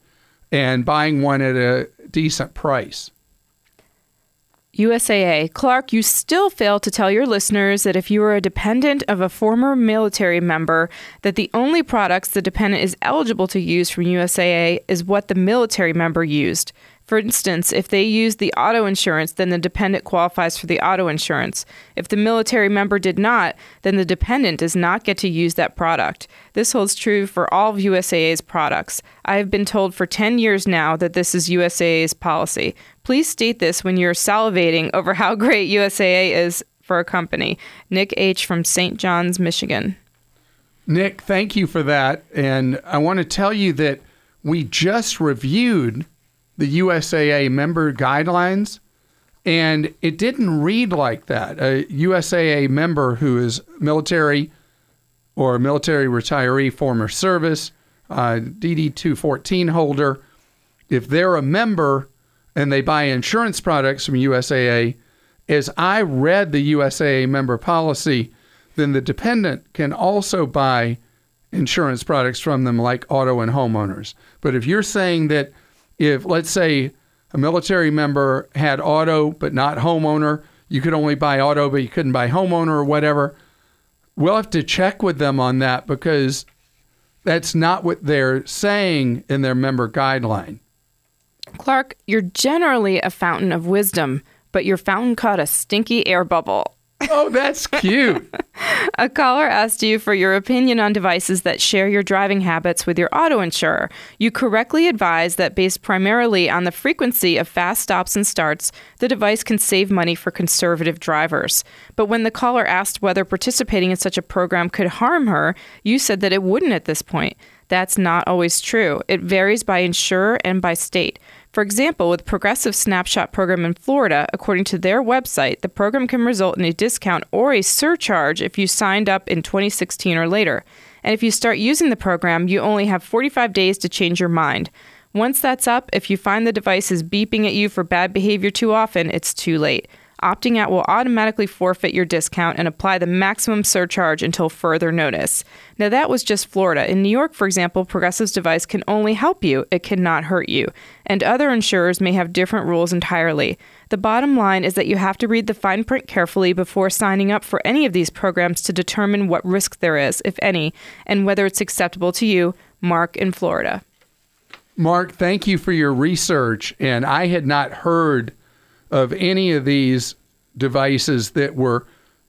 [SPEAKER 1] and buying one at a decent price.
[SPEAKER 11] USAA. Clark, you still fail to tell your listeners that if you are a dependent of a former military member, that the only products the dependent is eligible to use from USAA is what the military member used. For instance, if they use the auto insurance, then the dependent qualifies for the auto insurance. If the military member did not, then the dependent does not get to use that product. This holds true for all of USAA's products. I have been told for 10 years now that this is USAA's policy. Please state this when you're salivating over how great USAA is for a company. Nick H. from St. John's, Michigan.
[SPEAKER 1] Nick, thank you for that. And I want to tell you that we just reviewed the USAA member guidelines, and it didn't read like that. A USAA member who is military or military retiree, former service, uh, DD 214 holder, if they're a member and they buy insurance products from USAA, as I read the USAA member policy, then the dependent can also buy insurance products from them like auto and homeowners. But if you're saying that if let's say a military member had auto but not homeowner, you could only buy auto but you couldn't buy homeowner or whatever. We'll have to check with them on that because that's not what they're saying in their member guideline.
[SPEAKER 11] Clark, you're generally a fountain of wisdom, but your fountain caught a stinky air bubble.
[SPEAKER 1] Oh, that's cute.
[SPEAKER 11] a caller asked you for your opinion on devices that share your driving habits with your auto insurer. You correctly advised that based primarily on the frequency of fast stops and starts, the device can save money for conservative drivers. But when the caller asked whether participating in such a program could harm her, you said that it wouldn't at this point. That's not always true. It varies by insurer and by state. For example, with Progressive Snapshot program in Florida, according to their website, the program can result in a discount or a surcharge if you signed up in 2016 or later. And if you start using the program, you only have 45 days to change your mind. Once that's up, if you find the device is beeping at you for bad behavior too often, it's too late. Opting out will automatically forfeit your discount and apply the maximum surcharge until further notice. Now, that was just Florida. In New York, for example, Progressive's device can only help you, it cannot hurt you. And other insurers may have different rules entirely. The bottom line is that you have to read the fine print carefully before signing up for any of these programs to determine what risk there is, if any, and whether it's acceptable to you. Mark in Florida.
[SPEAKER 1] Mark, thank you for your research. And I had not heard of any of these devices that were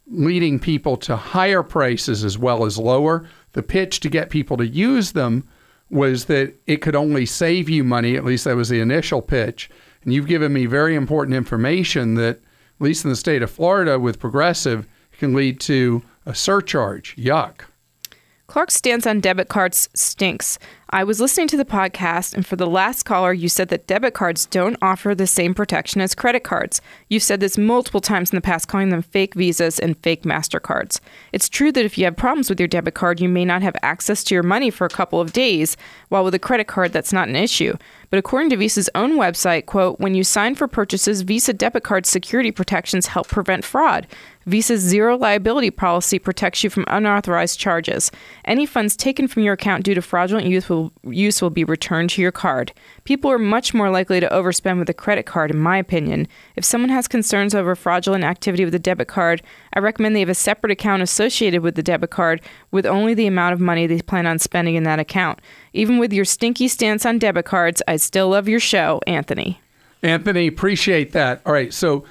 [SPEAKER 1] leading people to higher prices as well as lower. The pitch to get people to use them was that it could only save you money, at least that was the initial pitch. And you've given me very important information that, at least in the state of Florida with Progressive, can lead to a surcharge. Yuck.
[SPEAKER 11] Clark's stance on debit cards stinks. I was listening to the podcast, and for the last caller, you said that debit cards don't offer the same protection as credit cards. You've said this multiple times in the past, calling them fake visas and fake MasterCards. It's true that if you have problems with your debit card, you may not have access to your money for a couple of days, while with a credit card, that's not an issue. But according to Visa's own website, quote, when you sign for purchases, Visa debit card security protections help prevent fraud. Visa's zero liability policy protects you from unauthorized charges. Any funds taken from your account due to fraudulent use will, use will be returned to your card. People are much more likely to overspend with a credit card, in my opinion. If someone has concerns over fraudulent activity with a debit card, I recommend they have a separate account associated with the debit card with only the amount of money they plan on spending in that account. Even with your stinky stance on debit cards, I still love your show, Anthony.
[SPEAKER 1] Anthony, appreciate that. All right, so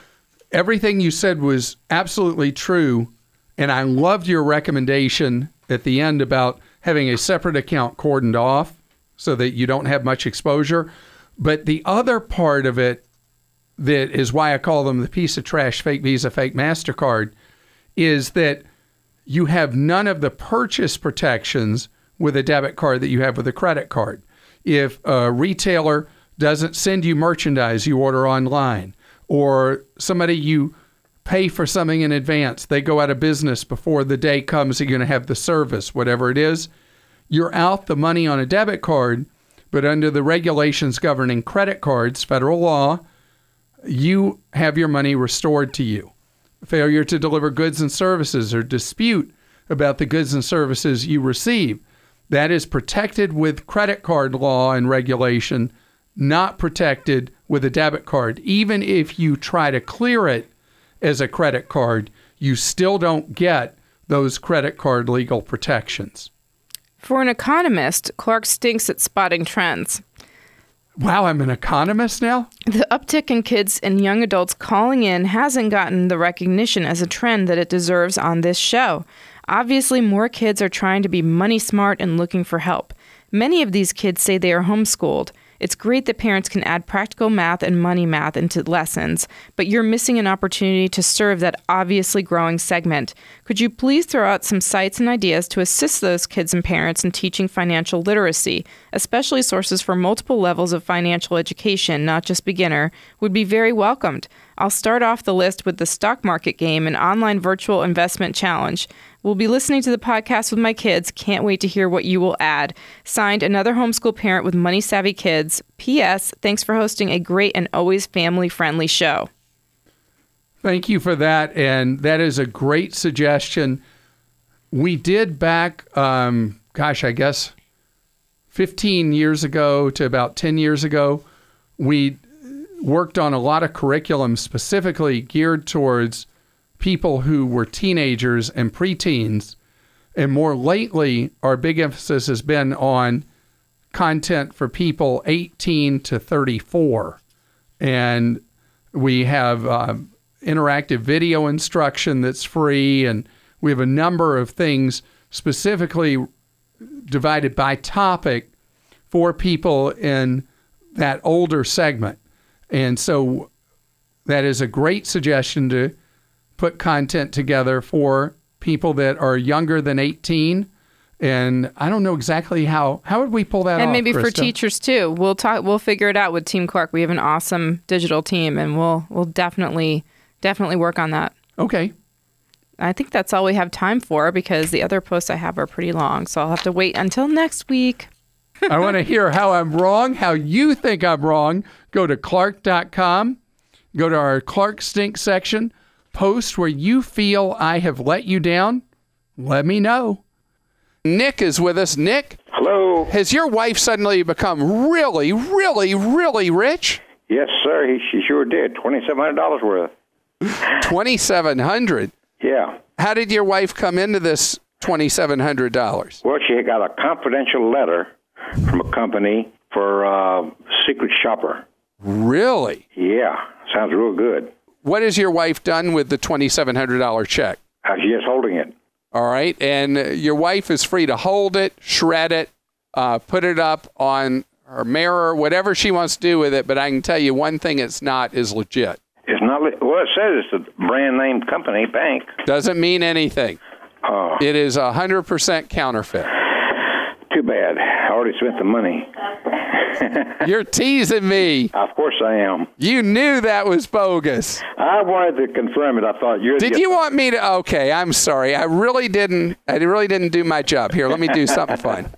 [SPEAKER 1] everything you said was absolutely true. And I loved your recommendation at the end about having a separate account cordoned off so that you don't have much exposure. But the other part of it that is why I call them the piece of trash fake Visa, fake MasterCard is that you have none of the purchase protections with a debit card that you have with a credit card. If a retailer doesn't send you merchandise you order online, or somebody you pay for something in advance, they go out of business before the day comes you're going to have the service, whatever it is, you're out the money on a debit card, but under the regulations governing credit cards, federal law, you have your money restored to you. Failure to deliver goods and services or dispute about the goods and services you receive. That is protected with credit card law and regulation, not protected with a debit card. Even if you try to clear it as a credit card, you still don't get those credit card legal protections.
[SPEAKER 11] For an economist, Clark stinks at spotting trends.
[SPEAKER 1] Wow, I'm an economist now?
[SPEAKER 11] The uptick in kids and young adults calling in hasn't gotten the recognition as a trend that it deserves on this show. Obviously, more kids are trying to be money smart and looking for help. Many of these kids say they are homeschooled. It's great that parents can add practical math and money math into lessons, but you're missing an opportunity to serve that obviously growing segment. Could you please throw out some sites and ideas to assist those kids and parents in teaching financial literacy, especially sources for multiple levels of financial education, not just beginner, would be very welcomed. I'll start off the list with the stock market game, an online virtual investment challenge. We'll be listening to the podcast with my kids. Can't wait to hear what you will add. Signed, another homeschool parent with money savvy kids. P.S. Thanks for hosting a great and always family friendly show.
[SPEAKER 1] Thank you for that. And that is a great suggestion. We did back, um, gosh, I guess 15 years ago to about 10 years ago, we worked on a lot of curriculum specifically geared towards people who were teenagers and preteens. And more lately, our big emphasis has been on content for people 18 to 34. And we have uh, interactive video instruction that's free, and we have a number of things specifically divided by topic for people in that older segment. And so that is a great suggestion to put content together for people that are younger than 18 and I don't know exactly how how would we pull that
[SPEAKER 11] and
[SPEAKER 1] off,
[SPEAKER 11] maybe for teachers too. We'll talk we'll figure it out with Team Clark. We have an awesome digital team and we'll we'll definitely definitely work on that.
[SPEAKER 1] Okay.
[SPEAKER 11] I think that's all we have time for because the other posts I have are pretty long, so I'll have to wait until next week.
[SPEAKER 1] I want to hear how I'm wrong, how you think I'm wrong. Go to clark.com, go to our Clark Stink section, post where you feel I have let you down. Let me know. Nick is with us. Nick,
[SPEAKER 12] Hello.
[SPEAKER 1] has your wife suddenly become really, really, really rich?
[SPEAKER 12] Yes, sir. He, she sure did. Twenty-seven hundred dollars worth.
[SPEAKER 1] Twenty-seven hundred.
[SPEAKER 12] Yeah.
[SPEAKER 1] How did your wife come into this twenty-seven hundred dollars?
[SPEAKER 12] Well, she got a confidential letter from a company for uh, secret shopper.
[SPEAKER 1] Really?
[SPEAKER 12] Yeah, sounds real good.
[SPEAKER 1] What has your wife done with the twenty-seven hundred dollar check?
[SPEAKER 12] Uh, she's just holding it.
[SPEAKER 1] All right, and your wife is free to hold it, shred it, uh, put it up on her mirror, whatever she wants to do with it. But I can tell you one thing: it's not is legit.
[SPEAKER 12] It's not. Well, it says it's a brand name company bank.
[SPEAKER 1] Doesn't mean anything.
[SPEAKER 12] Oh,
[SPEAKER 1] It is a hundred percent counterfeit.
[SPEAKER 12] Too bad. I already spent the money.
[SPEAKER 1] You're teasing me.
[SPEAKER 12] Of course I am.
[SPEAKER 1] You knew that was bogus.
[SPEAKER 12] I wanted to confirm it. I thought you're.
[SPEAKER 1] Did you want me to? Okay, I'm sorry. I really didn't. I really didn't do my job. Here, let me do something fun.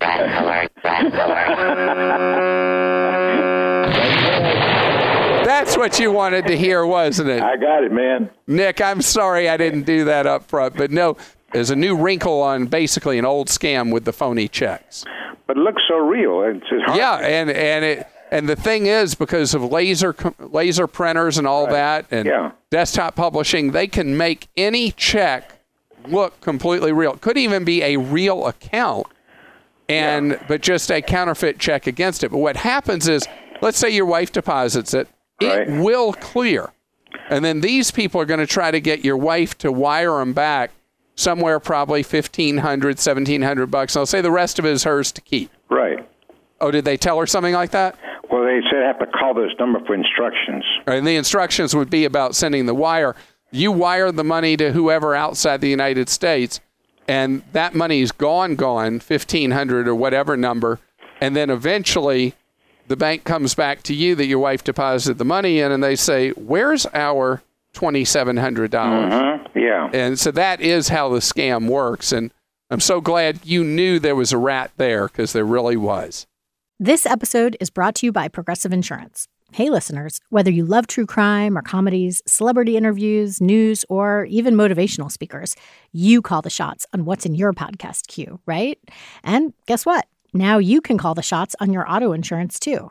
[SPEAKER 1] That's what you wanted to hear, wasn't it?
[SPEAKER 12] I got it, man.
[SPEAKER 1] Nick, I'm sorry I didn't do that up front, but no, there's a new wrinkle on basically an old scam with the phony checks.
[SPEAKER 12] But it looks so real. It's, hard.
[SPEAKER 1] Yeah, and and it and the thing is because of laser laser printers and all that and
[SPEAKER 12] Yeah.
[SPEAKER 1] desktop publishing, they can make any check look completely real. It could even be a real account and but just a counterfeit check against it. But what happens is let's say your wife deposits it, it will clear. And then these people are going to try to get your wife to wire them back somewhere probably 1500 1700 bucks. I'll say the rest of it is hers to keep.
[SPEAKER 12] Right.
[SPEAKER 1] Oh, did they tell her something like that?
[SPEAKER 12] Well, they said I have to call this number for instructions.
[SPEAKER 1] And the instructions would be about sending the wire. You wire the money to whoever outside the United States, and that money's gone, gone, fifteen hundred or whatever number, and then eventually the bank comes back to you that your wife deposited the money in, and they say, "Where's our twenty seven hundred dollars?"
[SPEAKER 12] Mm-hmm. Yeah.
[SPEAKER 1] And so that is how the scam works. And I'm so glad you knew there was a rat there because there really was.
[SPEAKER 13] This episode is brought to you by Progressive Insurance. Hey, listeners, whether you love true crime or comedies, celebrity interviews, news, or even motivational speakers, you call the shots on what's in your podcast queue, right? And guess what? Now you can call the shots on your auto insurance too.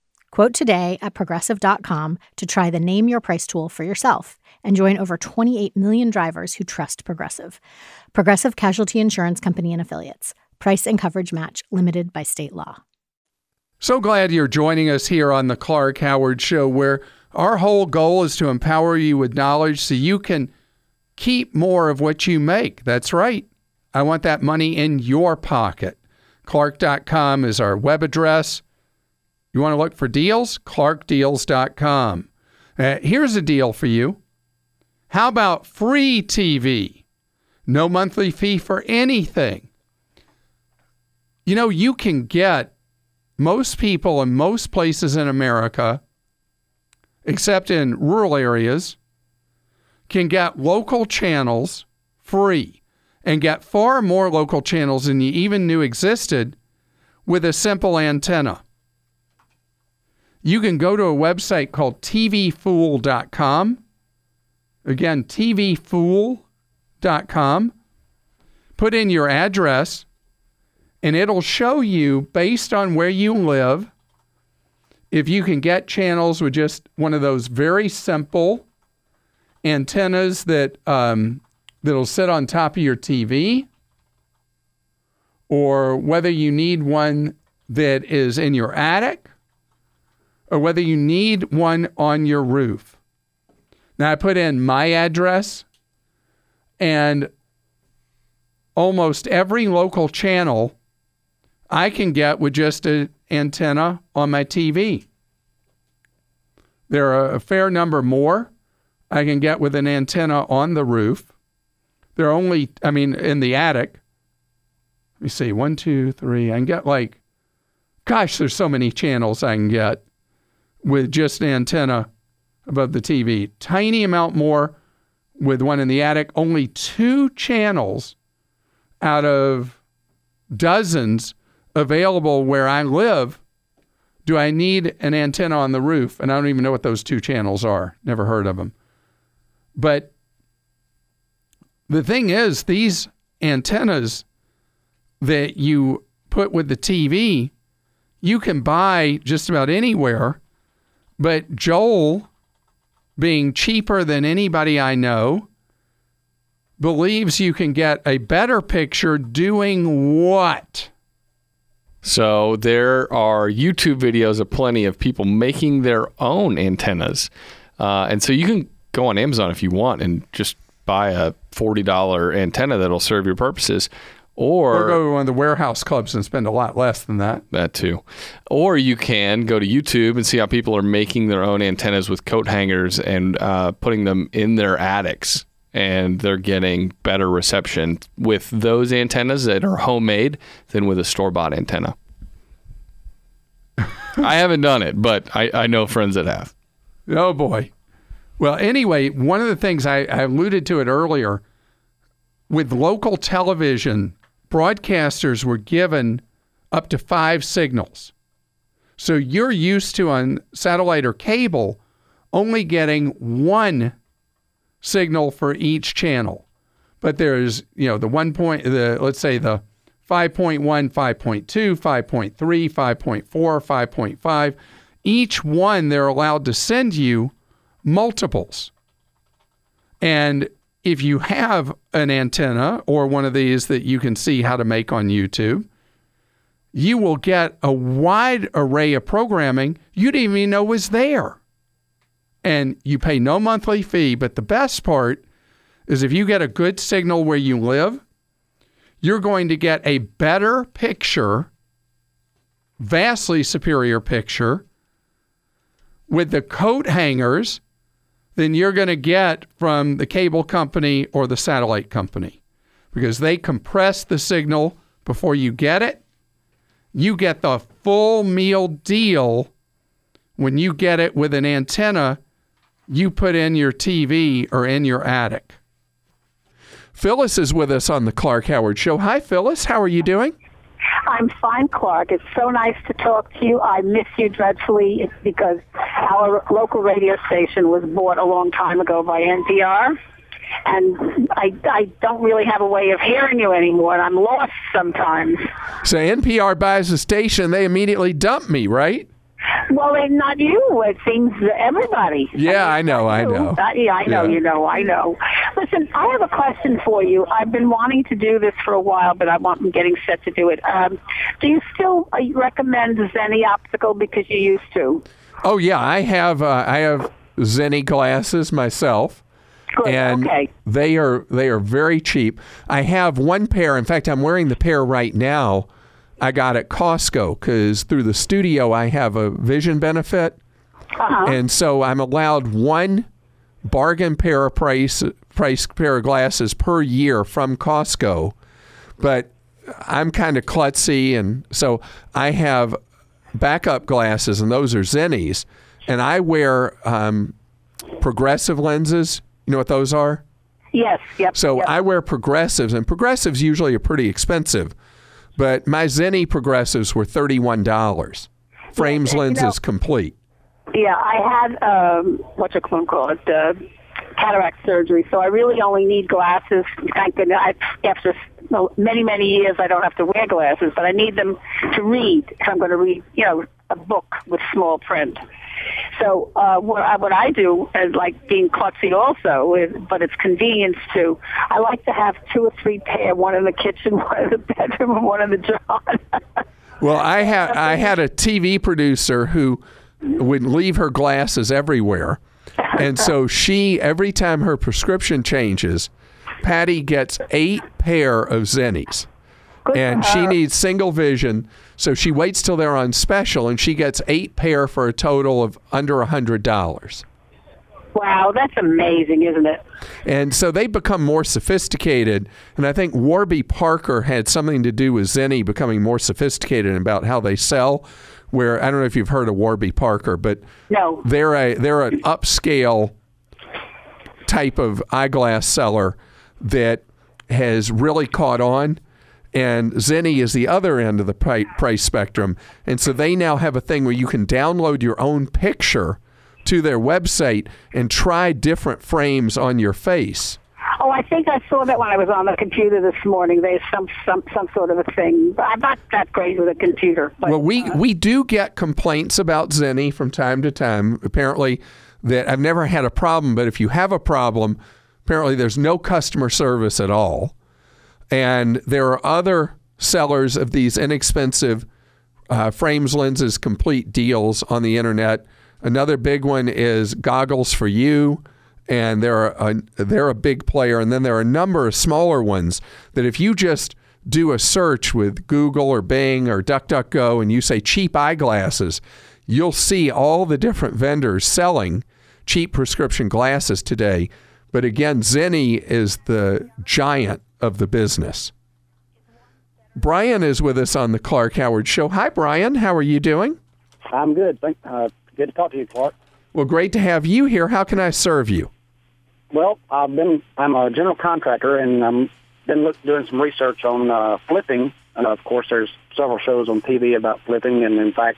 [SPEAKER 13] Quote today at progressive.com to try the Name Your Price tool for yourself and join over 28 million drivers who trust Progressive. Progressive Casualty Insurance Company and Affiliates. Price and coverage match limited by state law.
[SPEAKER 1] So glad you're joining us here on the Clark Howard Show, where our whole goal is to empower you with knowledge so you can keep more of what you make. That's right. I want that money in your pocket. Clark.com is our web address. You want to look for deals? ClarkDeals.com. Uh, here's a deal for you. How about free TV? No monthly fee for anything. You know, you can get most people in most places in America, except in rural areas, can get local channels free and get far more local channels than you even knew existed with a simple antenna. You can go to a website called tvfool.com. Again, tvfool.com. Put in your address and it'll show you based on where you live if you can get channels with just one of those very simple antennas that um, that'll sit on top of your TV, or whether you need one that is in your attic, or whether you need one on your roof. Now I put in my address, and almost every local channel I can get with just an antenna on my TV. There are a fair number more I can get with an antenna on the roof. There are only, I mean, in the attic. Let me see, one, two, three. I can get like, gosh, there's so many channels I can get with just an antenna above the TV. Tiny amount more with one in the attic. Only two channels out of dozens available where I live, do I need an antenna on the roof? And I don't even know what those two channels are. Never heard of them. But the thing is, these antennas that you put with the TV, you can buy just about anywhere. But Joel, being cheaper than anybody I know, believes you can get a better picture doing what?
[SPEAKER 7] So there are YouTube videos of plenty of people making their own antennas, uh, and so you can go on Amazon if you want and just buy a forty dollar antenna that'll serve your purposes, Or,
[SPEAKER 14] or go to one of the warehouse clubs and spend a lot less than that.
[SPEAKER 7] That too. Or you can go to YouTube and see how people are making their own antennas with coat hangers and uh, putting them in their attics. And they're getting better reception with those antennas that are homemade than with a store bought antenna. I haven't done it, but I, I know friends that have.
[SPEAKER 14] Oh, boy. Well, anyway, one of the things I, I alluded to it earlier with local television, broadcasters were given up to five signals. So you're used to on satellite or cable only getting one signal for each channel. But there's, you know, the one point, the let's say the 5.1, 5.2, 5.3, 5.4, 5.5. Each one they're allowed to send you multiples. And if you have an antenna or one of these that you can see how to make on YouTube, you will get a wide array of programming you didn't even know was there. And you pay no monthly fee. But the best part is if you get a good signal where you live, you're going to get a better picture, vastly superior picture, with the coat hangers than you're going to get from the cable company or the satellite company because they compress the signal before you get it. You get the full meal deal when you get it with an antenna you put in your TV or in your attic. Phyllis is with us on the Clark Howard Show. Hi, Phyllis. How are you doing?
[SPEAKER 15] I'm fine, Clark. It's so nice to talk to you. I miss you dreadfully because our local radio station was bought a long time ago by NPR. And I, I don't really have a way of hearing you anymore, and I'm lost sometimes.
[SPEAKER 14] So NPR buys the station, they immediately dump me, right?
[SPEAKER 15] Well, it's not you. It seems everybody.
[SPEAKER 14] Yeah, I, mean, I know. I know.
[SPEAKER 15] Uh, yeah, I know. Yeah. You know. I know. Listen, I have a question for you. I've been wanting to do this for a while, but I'm getting set to do it. Um, do you still uh, recommend Zenni Optical because you used to?
[SPEAKER 14] Oh yeah, I have. Uh, I have Zenni glasses myself.
[SPEAKER 15] Good.
[SPEAKER 14] And
[SPEAKER 15] okay.
[SPEAKER 14] they are they are very cheap. I have one pair. In fact, I'm wearing the pair right now I got at Costco because through the studio I have a vision benefit,
[SPEAKER 15] uh-huh.
[SPEAKER 14] and so I'm allowed one bargain pair of price price pair of glasses per year from Costco, but I'm kind of klutzy, and so I have backup glasses, and those are Zennies, and I wear um, progressive lenses. You know what those are?
[SPEAKER 15] Yes. Yep.
[SPEAKER 14] So
[SPEAKER 15] yep.
[SPEAKER 14] I wear progressives, and progressives usually are pretty expensive. But my Zenni progressives were $31. Frames,
[SPEAKER 15] Yeah, you
[SPEAKER 14] lenses,
[SPEAKER 15] know-
[SPEAKER 14] complete.
[SPEAKER 15] Yeah, I had um, what you call it, uh, cataract surgery. So I really only need glasses. Thank goodness. I, after many many years, I don't have to wear glasses, but I need them to read if I'm going to read, you know, a book with small print. So uh, what, I, what I do is like being klutzy also, is, but it's convenience too. I like to have two or three pair, one in the kitchen, one in the bedroom, and one in the drawer.
[SPEAKER 14] Well, I had I had a TV producer who would leave her glasses everywhere, and so she every time her prescription changes, Patty gets eight pair of Zennies, and she needs single vision. So she waits till they're on special, and she gets eight pair for a total of under a hundred dollars.
[SPEAKER 15] wow, that's amazing, isn't it?
[SPEAKER 14] And so they become more sophisticated. And I think Warby Parker had something to do with Zenni becoming more sophisticated about how they sell. Where I don't know if you've heard of Warby Parker, but
[SPEAKER 15] No.
[SPEAKER 14] they're a they're an upscale type of eyeglass seller that has really caught on. And Zenni is the other end of the price spectrum. And so they now have a thing where you can download your own picture to their website and try different frames on your face.
[SPEAKER 15] Oh, I think I saw that when I was on the computer this morning. There's some some some sort of a thing. I'm not that great with a computer. But,
[SPEAKER 14] well, we uh, we do get complaints about Zenni from time to time. Apparently, that I've never had a problem, but if you have a problem, apparently there's no customer service at all, and there are other sellers of these inexpensive uh, frames, lenses, complete deals on the internet. Another big one is Goggles for You, and they're a, they're a big player. And then there are a number of smaller ones that if you just do a search with Google or Bing or DuckDuckGo and you say cheap eyeglasses, you'll see all the different vendors selling cheap prescription glasses today. But again, Zenni is the giant of the business. Brian is with us on the Clark Howard Show. Hi, Brian. How are you doing?
[SPEAKER 16] I'm good. Thank, uh, good to talk to you, Clark.
[SPEAKER 14] Well, great to have you here. How can I serve you?
[SPEAKER 16] Well, I've been I'm a general contractor, and I'm been look, doing some research on uh, flipping. And of course, there's several shows on TV about flipping, and in fact,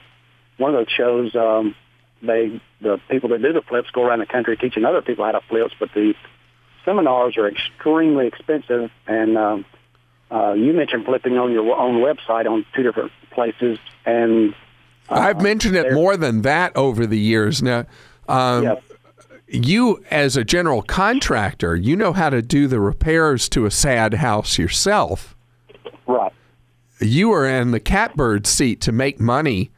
[SPEAKER 16] one of those shows, um, they the people that do the flips go around the country teaching other people how to flip, but the seminars are extremely expensive. And um, uh, you mentioned flipping on your own website on two different places, and uh,
[SPEAKER 14] I've mentioned it more than that over the years. Now, um, you as a general contractor, you know how to do the repairs to a sad house yourself.
[SPEAKER 16] Right.
[SPEAKER 14] You are in the catbird seat to make money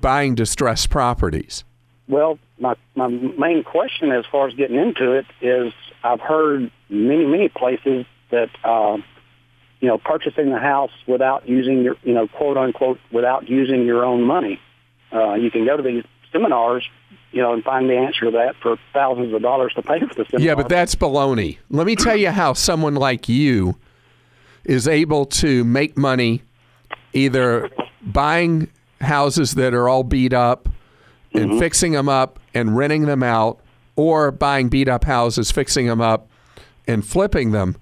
[SPEAKER 14] buying distressed properties.
[SPEAKER 16] Well, my my main question as far as getting into it is I've heard many many places that uh, you know purchasing the house without using your you know quote unquote without using your own money. Uh, you can go to these seminars, you know, and find the answer to that for thousands of dollars to pay for the seminar.
[SPEAKER 14] Yeah, but that's baloney. Let me tell you how someone like you is able to make money either buying houses that are all beat up and
[SPEAKER 16] Mm-hmm.
[SPEAKER 14] fixing them up and renting them out, or buying beat up houses, fixing them up, and flipping them.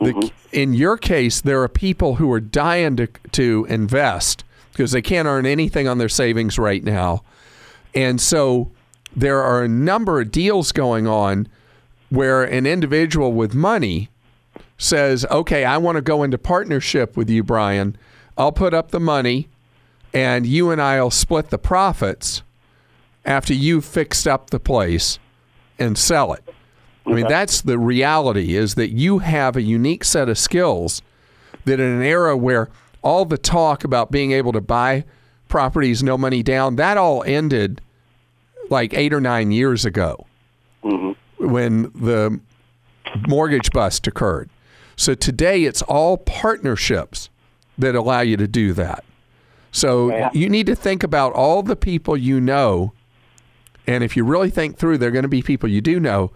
[SPEAKER 14] The,
[SPEAKER 16] Mm-hmm.
[SPEAKER 14] in your case, there are people who are dying to, to invest because they can't earn anything on their savings right now. And so there are a number of deals going on where an individual with money says, okay, I want to go into partnership with you, Brian. I'll put up the money and you and I will split the profits after you've fixed up the place and sell it. I mean, that's the reality is that you have a unique set of skills that in an era where all the talk about being able to buy properties, no money down, that all ended like eight or nine years ago mm-hmm. when the mortgage bust occurred. So today it's all partnerships that allow you to do that. So you need to think about all the people you know. And if you really think through, there are going to be people you do know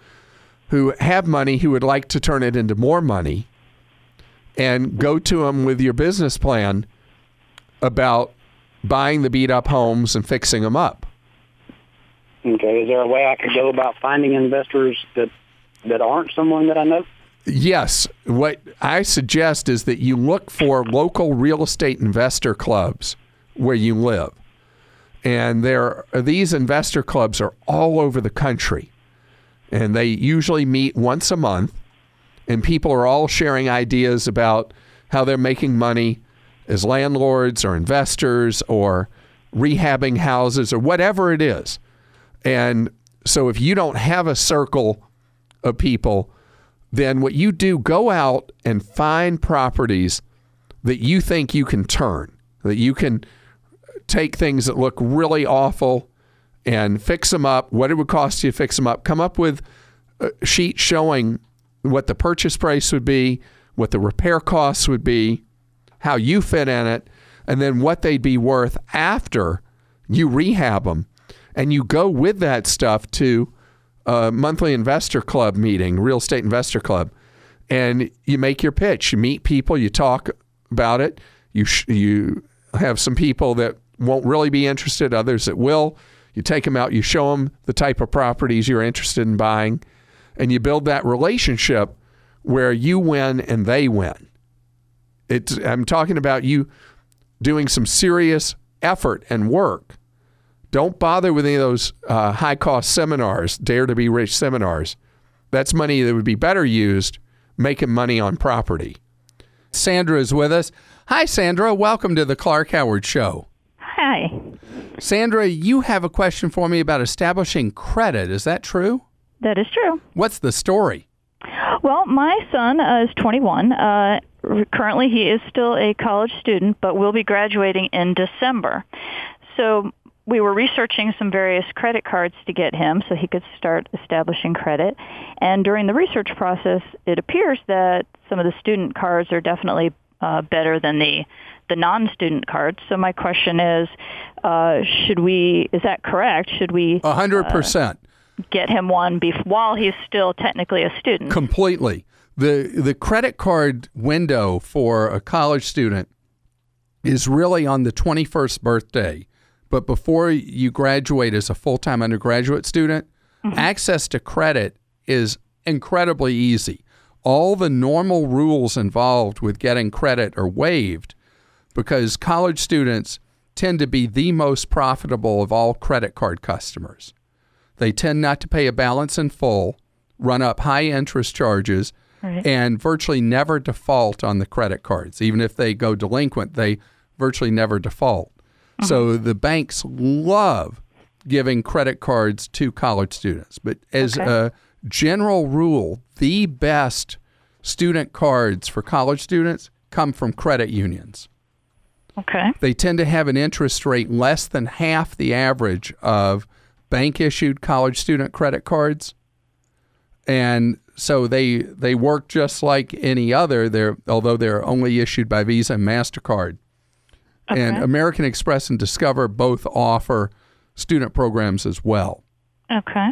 [SPEAKER 14] who have money who would like to turn it into more money and go to them with your business plan about buying the beat up homes and fixing them up.
[SPEAKER 16] Okay. Is there a way I could go about finding investors that that aren't someone that I know?
[SPEAKER 14] Yes. What I suggest is that you look for local real estate investor clubs where you live. And there these investor clubs are all over the country. And they usually meet once a month. And people are all sharing ideas about how they're making money as landlords or investors or rehabbing houses or whatever it is. And so if you don't have a circle of people, then what you do, go out and find properties that you think you can turn, that you can take things that look really awful and fix them up, what it would cost you to fix them up, come up with a sheet showing what the purchase price would be, what the repair costs would be, how you fit in it, and then what they'd be worth after you rehab them. And you go with that stuff to a monthly investor club meeting, real estate investor club, and you make your pitch. You meet people, you talk about it. You sh- you have some people that won't really be interested, others that will. You take them out, you show them the type of properties you're interested in buying, and you build that relationship where you win and they win. It's, I'm talking about you doing some serious effort and work. Don't bother with any of those uh, high cost seminars, dare to be rich seminars. That's money that would be better used making money on property. Sandra is with us. Hi, Sandra. Welcome to the Clark Howard Show. Sandra, you have a question for me about establishing credit. Is that true?
[SPEAKER 17] That is true.
[SPEAKER 14] What's the story?
[SPEAKER 17] Well, my son uh, is 21. Uh, currently, he is still a college student, but will be graduating in December. So we were researching some various credit cards to get him so he could start establishing credit. And during the research process, it appears that some of the student cards are definitely uh, better than the the non-student cards. So my question is, uh, should we? Is that correct? Should we?
[SPEAKER 1] A hundred percent.
[SPEAKER 17] Get him one bef- while he's still technically a student.
[SPEAKER 1] Completely. the The credit card window for a college student is really on the twenty first birthday, but before you graduate as a full time undergraduate student,
[SPEAKER 17] Mm-hmm.
[SPEAKER 1] access to credit is incredibly easy. All the normal rules involved with getting credit are waived because college students tend to be the most profitable of all credit card customers. They tend not to pay a balance in full, run up high interest charges,
[SPEAKER 17] Right.
[SPEAKER 1] and virtually never default on the credit cards. Even if they go delinquent, they virtually never default. Mm-hmm. So the banks love giving credit cards to college students. But as
[SPEAKER 17] Okay.
[SPEAKER 1] a general rule, the best student cards for college students come from credit unions.
[SPEAKER 17] Okay.
[SPEAKER 1] They tend to have an interest rate less than half the average of bank issued college student credit cards. And so they they work just like any other. They're although they're only issued by Visa and Mastercard. And American Express and Discover both offer student programs as well.
[SPEAKER 17] Okay.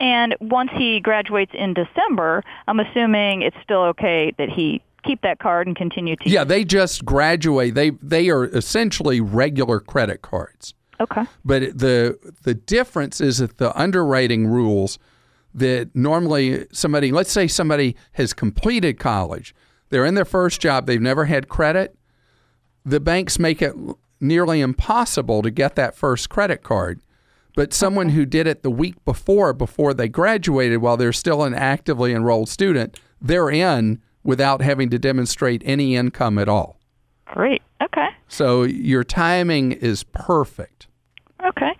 [SPEAKER 17] And once he graduates in December, I'm assuming it's still okay that he keep that card and continue to.
[SPEAKER 1] Yeah, they just graduate. They they are essentially regular credit cards.
[SPEAKER 17] Okay.
[SPEAKER 1] But the the difference is that the underwriting rules that normally somebody, let's say somebody has completed college, they're in their first job, they've never had credit. The banks make it nearly impossible to get that first credit card. But someone who did it the week before, before they graduated, while they're still an actively enrolled student, they're in without having to demonstrate any income at all.
[SPEAKER 17] Great. Okay.
[SPEAKER 1] So your timing is perfect.
[SPEAKER 17] Okay.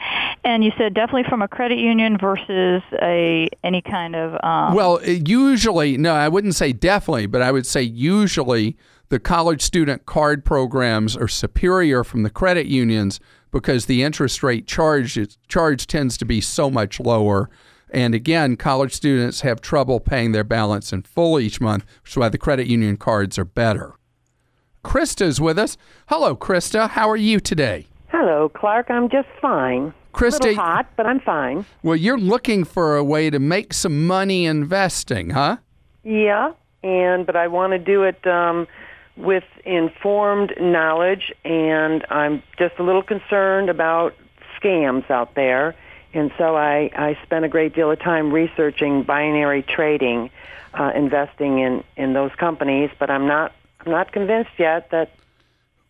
[SPEAKER 17] And you said definitely from a credit union versus a any kind of um,
[SPEAKER 1] Well, usually, no, I wouldn't say definitely, but I would say usually the college student card programs are superior from the credit unions because the interest rate charge charge tends to be so much lower. And again, college students have trouble paying their balance in full each month, which is why the credit union cards are better. Krista's with us. Hello, Krista. How are you today?
[SPEAKER 18] Hello, Clark. I'm just fine.
[SPEAKER 1] Krista-
[SPEAKER 18] a little hot, but I'm fine.
[SPEAKER 1] Well, you're looking for a way to make some money investing, huh?
[SPEAKER 18] Yeah, and but I want to do it um, with informed knowledge, and I'm just a little concerned about scams out there. And so I, I spent a great deal of time researching binary trading, uh, investing in, in those companies, but I'm not I'm not convinced yet that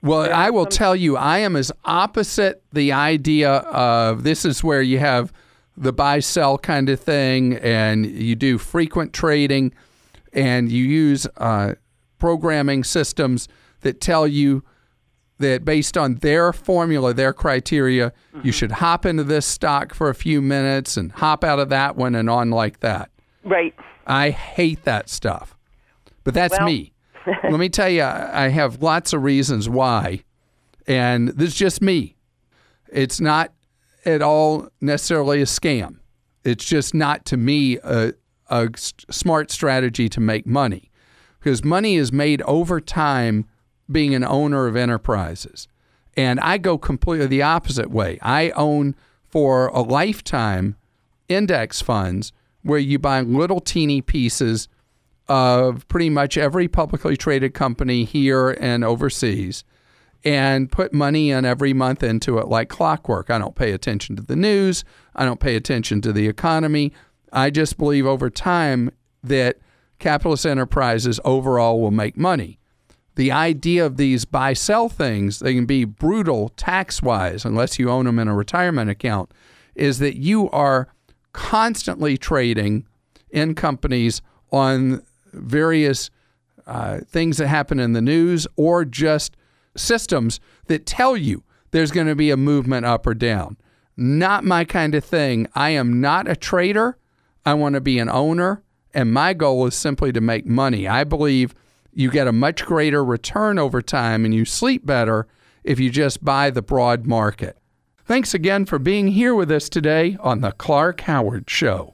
[SPEAKER 1] Well, I will tell you, I am as opposite the idea of this is where you have the buy sell kind of thing, and you do frequent trading, and you use uh, programming systems that tell you that based on their formula, their criteria, you mm-hmm. should hop into this stock for a few minutes and hop out of that one and on like that.
[SPEAKER 18] right.
[SPEAKER 1] I hate that stuff. But that's
[SPEAKER 18] Well-
[SPEAKER 1] me. Let me tell you, I I have lots of reasons why. And this is just me. It's not at all necessarily a scam. It's just not to me a smart strategy to make money because money is made over time being an owner of enterprises. And I go completely the opposite way. I own for a lifetime index funds where you buy little teeny pieces of pretty much every publicly traded company here and overseas and put money in every month into it like clockwork. I don't pay attention to the news, I don't pay attention to the economy. I just believe over time that capitalist enterprises overall will make money. The idea of these buy sell things, they can be brutal tax wise unless you own them in a retirement account, is that you are constantly trading in companies on various uh, things that happen in the news or just systems that tell you there's going to be a movement up or down. Not my kind of thing. I am not a trader. I want to be an owner, and my goal is simply to make money. I believe you get a much greater return over time and you sleep better if you just buy the broad market. Thanks again for being here with us today on The Clark Howard Show.